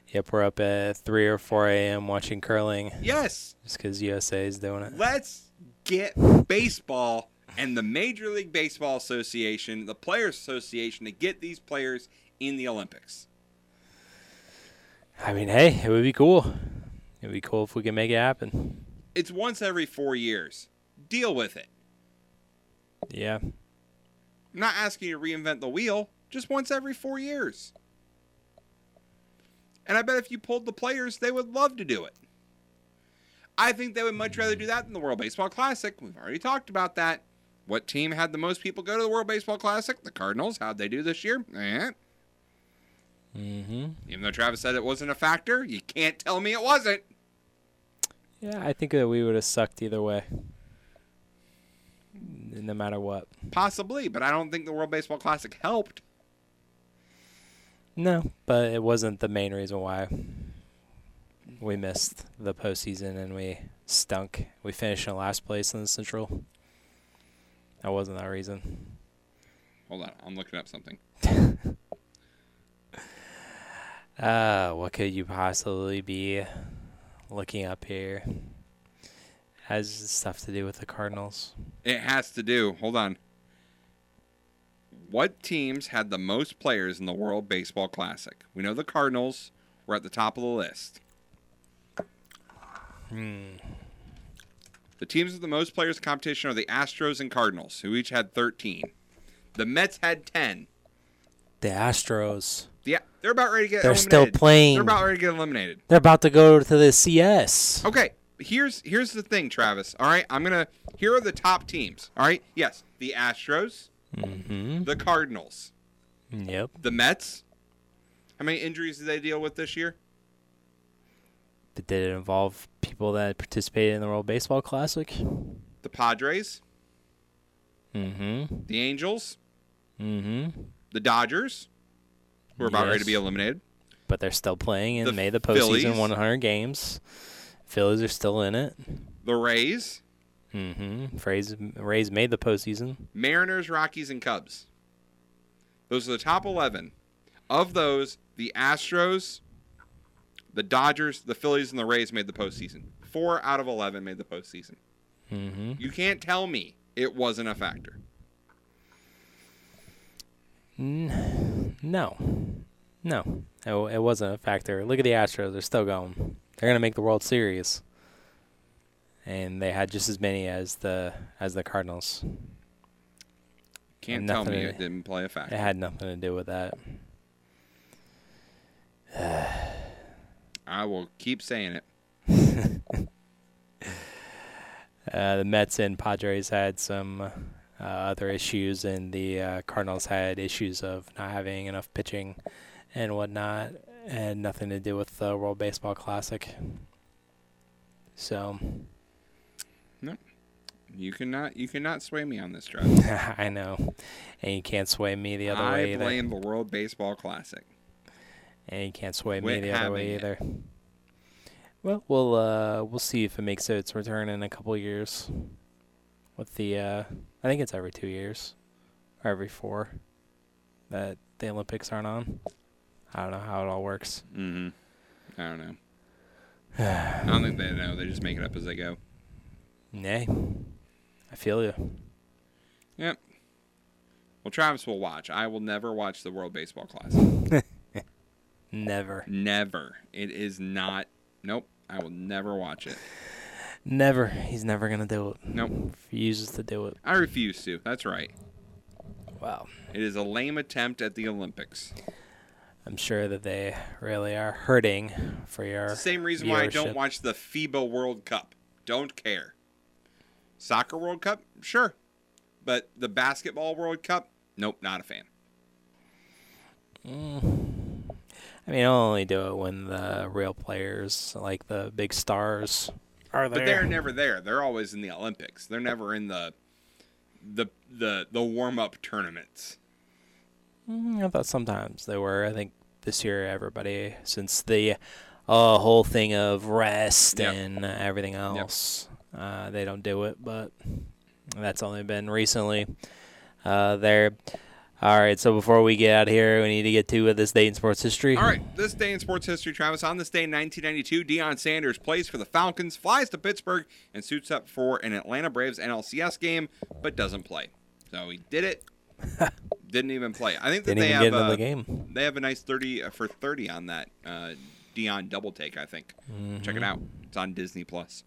Yep, we're up at 3 or 4 a.m. watching curling. Yes. Just because USA is doing it. Let's get baseball and the Major League Baseball Association, the Players Association, to get these players in the Olympics. I mean, hey, it would be cool. It would be cool if we can make it happen. It's once every four years. Deal with it. Yeah. I'm not asking you to reinvent the wheel, just once every four years. And I bet if you pulled the players, they would love to do it. I think they would much rather do that than the World Baseball Classic. We've already talked about that. What team had the most people go to the World Baseball Classic? The Cardinals. How'd they do this year? Eh. Mm-hmm. Even though Travis said it wasn't a factor, you can't tell me it wasn't. Yeah, I think that we would have sucked either way. No matter what. Possibly, but I don't think the World Baseball Classic helped. No, but it wasn't the main reason why we missed the postseason and we stunk. We finished in last place in the Central. That wasn't that reason. Hold on, I'm looking up something. Uh, what could you possibly be looking up here? Has stuff to do with the Cardinals. It has to do. Hold on. What teams had the most players in the World Baseball Classic? We know the Cardinals were at the top of the list. Hmm. The teams with the most players in competition are the Astros and Cardinals, who each had 13. The Mets had 10. The Astros. Yeah, they're about ready to get They're eliminated. still playing. They're about ready to get eliminated. They're about to go to the CS. Okay, here's here's the thing, Travis. All right, I'm gonna. Here are the top teams. All right, yes, the Astros, Mm-hmm. the Cardinals, Yep. the Mets. How many injuries did they deal with this year? Did it involve people that participated in the World Baseball Classic? The Padres, Mm-hmm. the Angels, Mm-hmm. the Dodgers, who are about ready to be eliminated. But they're still playing and The made the postseason Phillies. 100 games. Phillies are still in it. The Rays, Mm-hmm. Rays, Rays made the postseason. Mariners, Rockies, and Cubs. Those are the top 11. Of those, the Astros, the Dodgers, the Phillies, and the Rays made the postseason. Four out of 11 made the postseason. Mm-hmm. You can't tell me it wasn't a factor. No, no, it, it wasn't a factor. Look at the Astros; they're still going. They're gonna make the World Series, and they had just as many as the as the Cardinals. Can't tell me to- it didn't play a factor. It had nothing to do with that. I will keep saying it. Uh, the Mets and Padres had some uh, other issues, and the uh, Cardinals had issues of not having enough pitching and whatnot, and nothing to do with the World Baseball Classic. So No, you cannot. You cannot sway me on this, Travis. I know, and you can't sway me the other I way either. I blame the World Baseball Classic. And you can't sway Quit me the other way it. either. Well, we'll uh, we'll see if it makes its return in a couple years. With the, uh, I think it's every two years, or every four, that the Olympics aren't on. I don't know how it all works. Mm-hmm. I don't know. I don't think they know. They just make it up as they go. Nay, I feel you. Yep. Well, Travis will watch. I will never watch the World Baseball Classic. Never, never. It is not. Nope. I will never watch it. never. He's never gonna do it. Nope. Refuses to do it. I refuse to. That's right. Wow. It is a lame attempt at the Olympics. I'm sure that they really are hurting for your. The same reason why I don't watch the FIBA World Cup. Don't care. Soccer World Cup, sure, but the basketball World Cup, nope, not a fan. Mm. I mean, I'll only do it when the real players, like the big stars, are there. But they're never there. They're always in the Olympics. They're never in the the the the warm up tournaments. Mm, I thought sometimes they were. I think this year everybody, since the uh, whole thing of rest Yep. and everything else, uh, they don't do it. But that's only been recently. Uh, there. All right. So before we get out of here, we need to get to uh, this day in sports history. All right, this day in sports history, Travis. On this day in 1992, Deion Sanders plays for the Falcons, flies to Pittsburgh, and suits up for an Atlanta Braves NLCS game, but doesn't play. So he did it. didn't even play. I think that they have a, the game. They have a nice 30 uh, for 30 on that uh, Deion double take. I think. Check it Mhm. out. It's on Disney Plus.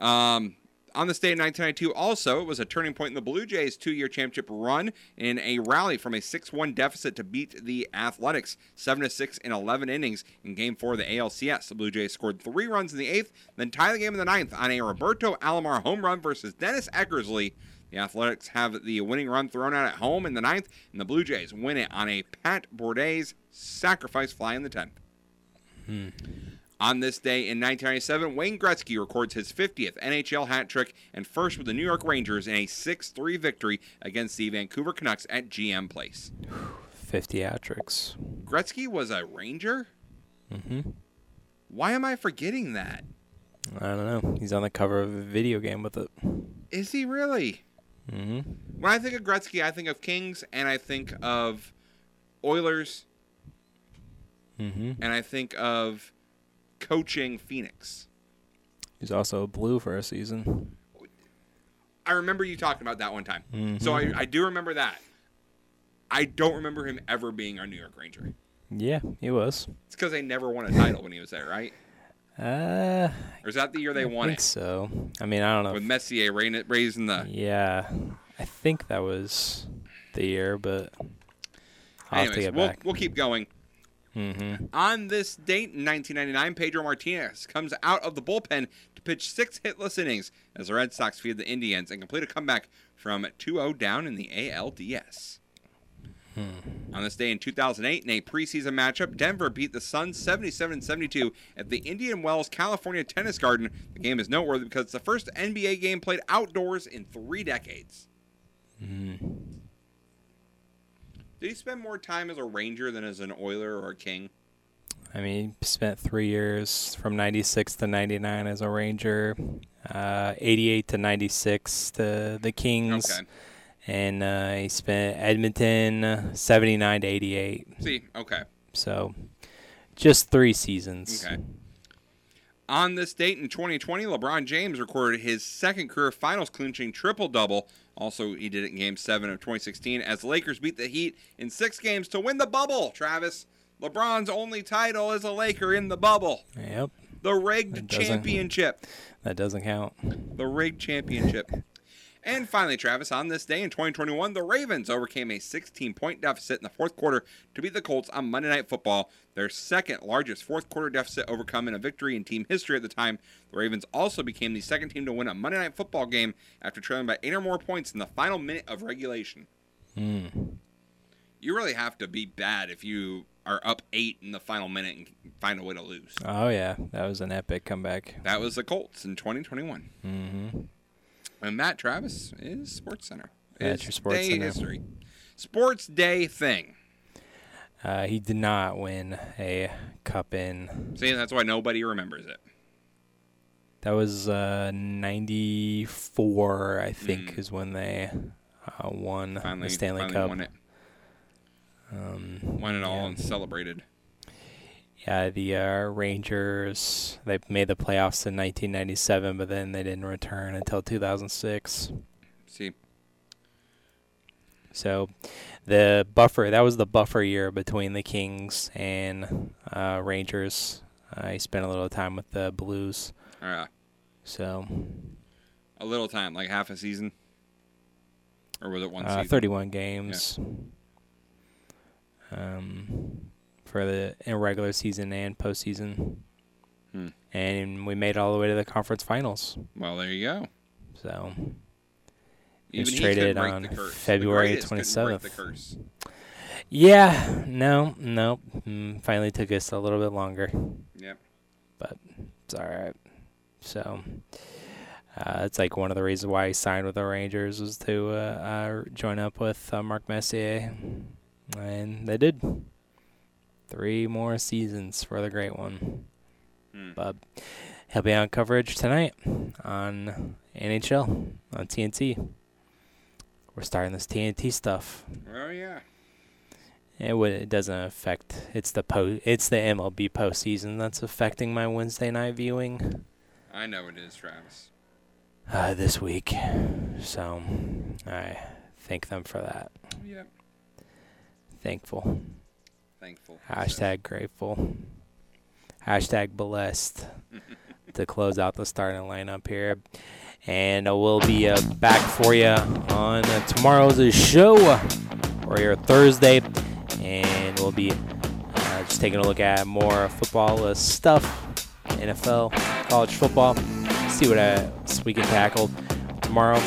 Um, on this day in 1992, also, it was a turning point in the Blue Jays' two year championship run in a rally from a 6 1 deficit to beat the Athletics 7 6 in 11 innings in Game 4 of the ALCS. The Blue Jays scored three runs in the eighth, then tied the game in the ninth on a Roberto Alomar home run versus Dennis Eckersley. The Athletics have the winning run thrown out at home in the ninth, and the Blue Jays win it on a Pat Borders sacrifice fly in the tenth. Hmm. On this day in 1997, Wayne Gretzky records his 50th NHL hat trick and first with the New York Rangers in a 6 3 victory against the Vancouver Canucks at GM Place. 50 hat tricks. Gretzky was a Ranger? Mm-hmm. Why am I forgetting that? I don't know. He's on the cover of a video game with it. Is he really? Mm-hmm. When I think of Gretzky, I think of Kings and I think of Oilers Mm-hmm. and I think of coaching Phoenix. He's also blue for a season. I remember you talking about that one time. So Mhm. I, I do remember that. I don't remember him ever being our New York Ranger. Yeah, he was. It's because they never won a title when he was there, right? Uh, Or is that the year they I won think it? so. I mean, I don't know. With Messier raising the. Yeah, I think that was the year, but I'll have to Anyways, get we'll, back. we'll keep going. Mm-hmm. On this date in 1999, Pedro Martinez comes out of the bullpen to pitch six hitless innings as the Red Sox feed the Indians and complete a comeback from 2-0 down in the ALDS. On this day in 2008, in a preseason matchup, Denver beat the Suns 77-72 at the Indian Wells, California Tennis Garden. The game is noteworthy because it's the first NBA game played outdoors in three decades. Did he spend more time as a Ranger than as an Oiler or a King? I mean, he spent three years from '96 to '99 as a Ranger, uh, '88 to '96 to the Kings, Okay. And uh, he spent Edmonton 79 to 88. See, okay. So just three seasons. Okay. On this date in 2020, LeBron James recorded his second career finals clinching triple double. Also, he did it in Game 7 of 2016 as the Lakers beat the Heat in six games to win the bubble. Travis, LeBron's only title is a Laker in the bubble. Yep. The rigged doesn't- championship. That doesn't count. The rigged championship. And finally, Travis, on this day in 2021, the Ravens overcame a 16 point deficit in the fourth quarter to beat the Colts on Monday Night Football, their second largest fourth quarter deficit overcome in a victory in team history at the time. The Ravens also became the second team to win a Monday Night Football game after trailing by eight or more points in the final minute of regulation. Hmm. You really have to be bad if you are up eight in the final minute and find a way to lose. Oh yeah, that was an epic comeback. That was the Colts in 2021. Mm-hmm. And that, Travis, is Sports Center. That's your Sports day Center. history. Sports Day thing. Uh, he did not win a cup in. See, that's why nobody remembers it. That was uh, 94, I think, is when they uh, won Mm. Finally, the Stanley Cup. won it. Um, Won it all yeah. and celebrated. Yeah, the uh, Rangers they made the playoffs in 1997, but then they didn't return until 2006. See, So, the buffer that was the buffer year between the Kings and uh, Rangers. I spent a little time with the Blues. uh, So, a little time, like half a season, or was it one uh, season? 31 games. Um, for the in regular season and postseason. Hmm. And we made it all the way to the conference finals. Well, there you go. So Even it was traded on. February break 27th. Yeah, no, no. Mm, finally took us a little bit longer. Yep. But it's all right. So uh, it's like one of the reasons why he signed with the Rangers was to uh, uh, join up with uh, Mark Messier, and they did. Three more seasons for the great one. Hmm. But he'll be on coverage tonight on NHL on TNT. We're starting this TNT stuff. Oh yeah. It would. It doesn't affect. It's the po. It's the MLB postseason that's affecting my Wednesday night viewing I know it is, Travis. uh, this week. So I thank them for that. Yep. Thankful. Thankful. Hashtag grateful. Hashtag blessed to close out the starting lineup here. And uh, we'll be uh, back for you on uh, tomorrow's show or your Thursday. And we'll be uh, just taking a look at more football uh, stuff, NFL, college football, see what else we can tackle tomorrow.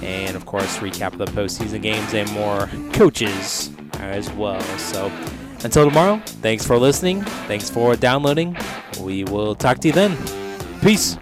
And of course, recap the postseason games and more coaches as well. So until tomorrow, thanks for listening. Thanks for downloading. We will talk to you then. Peace.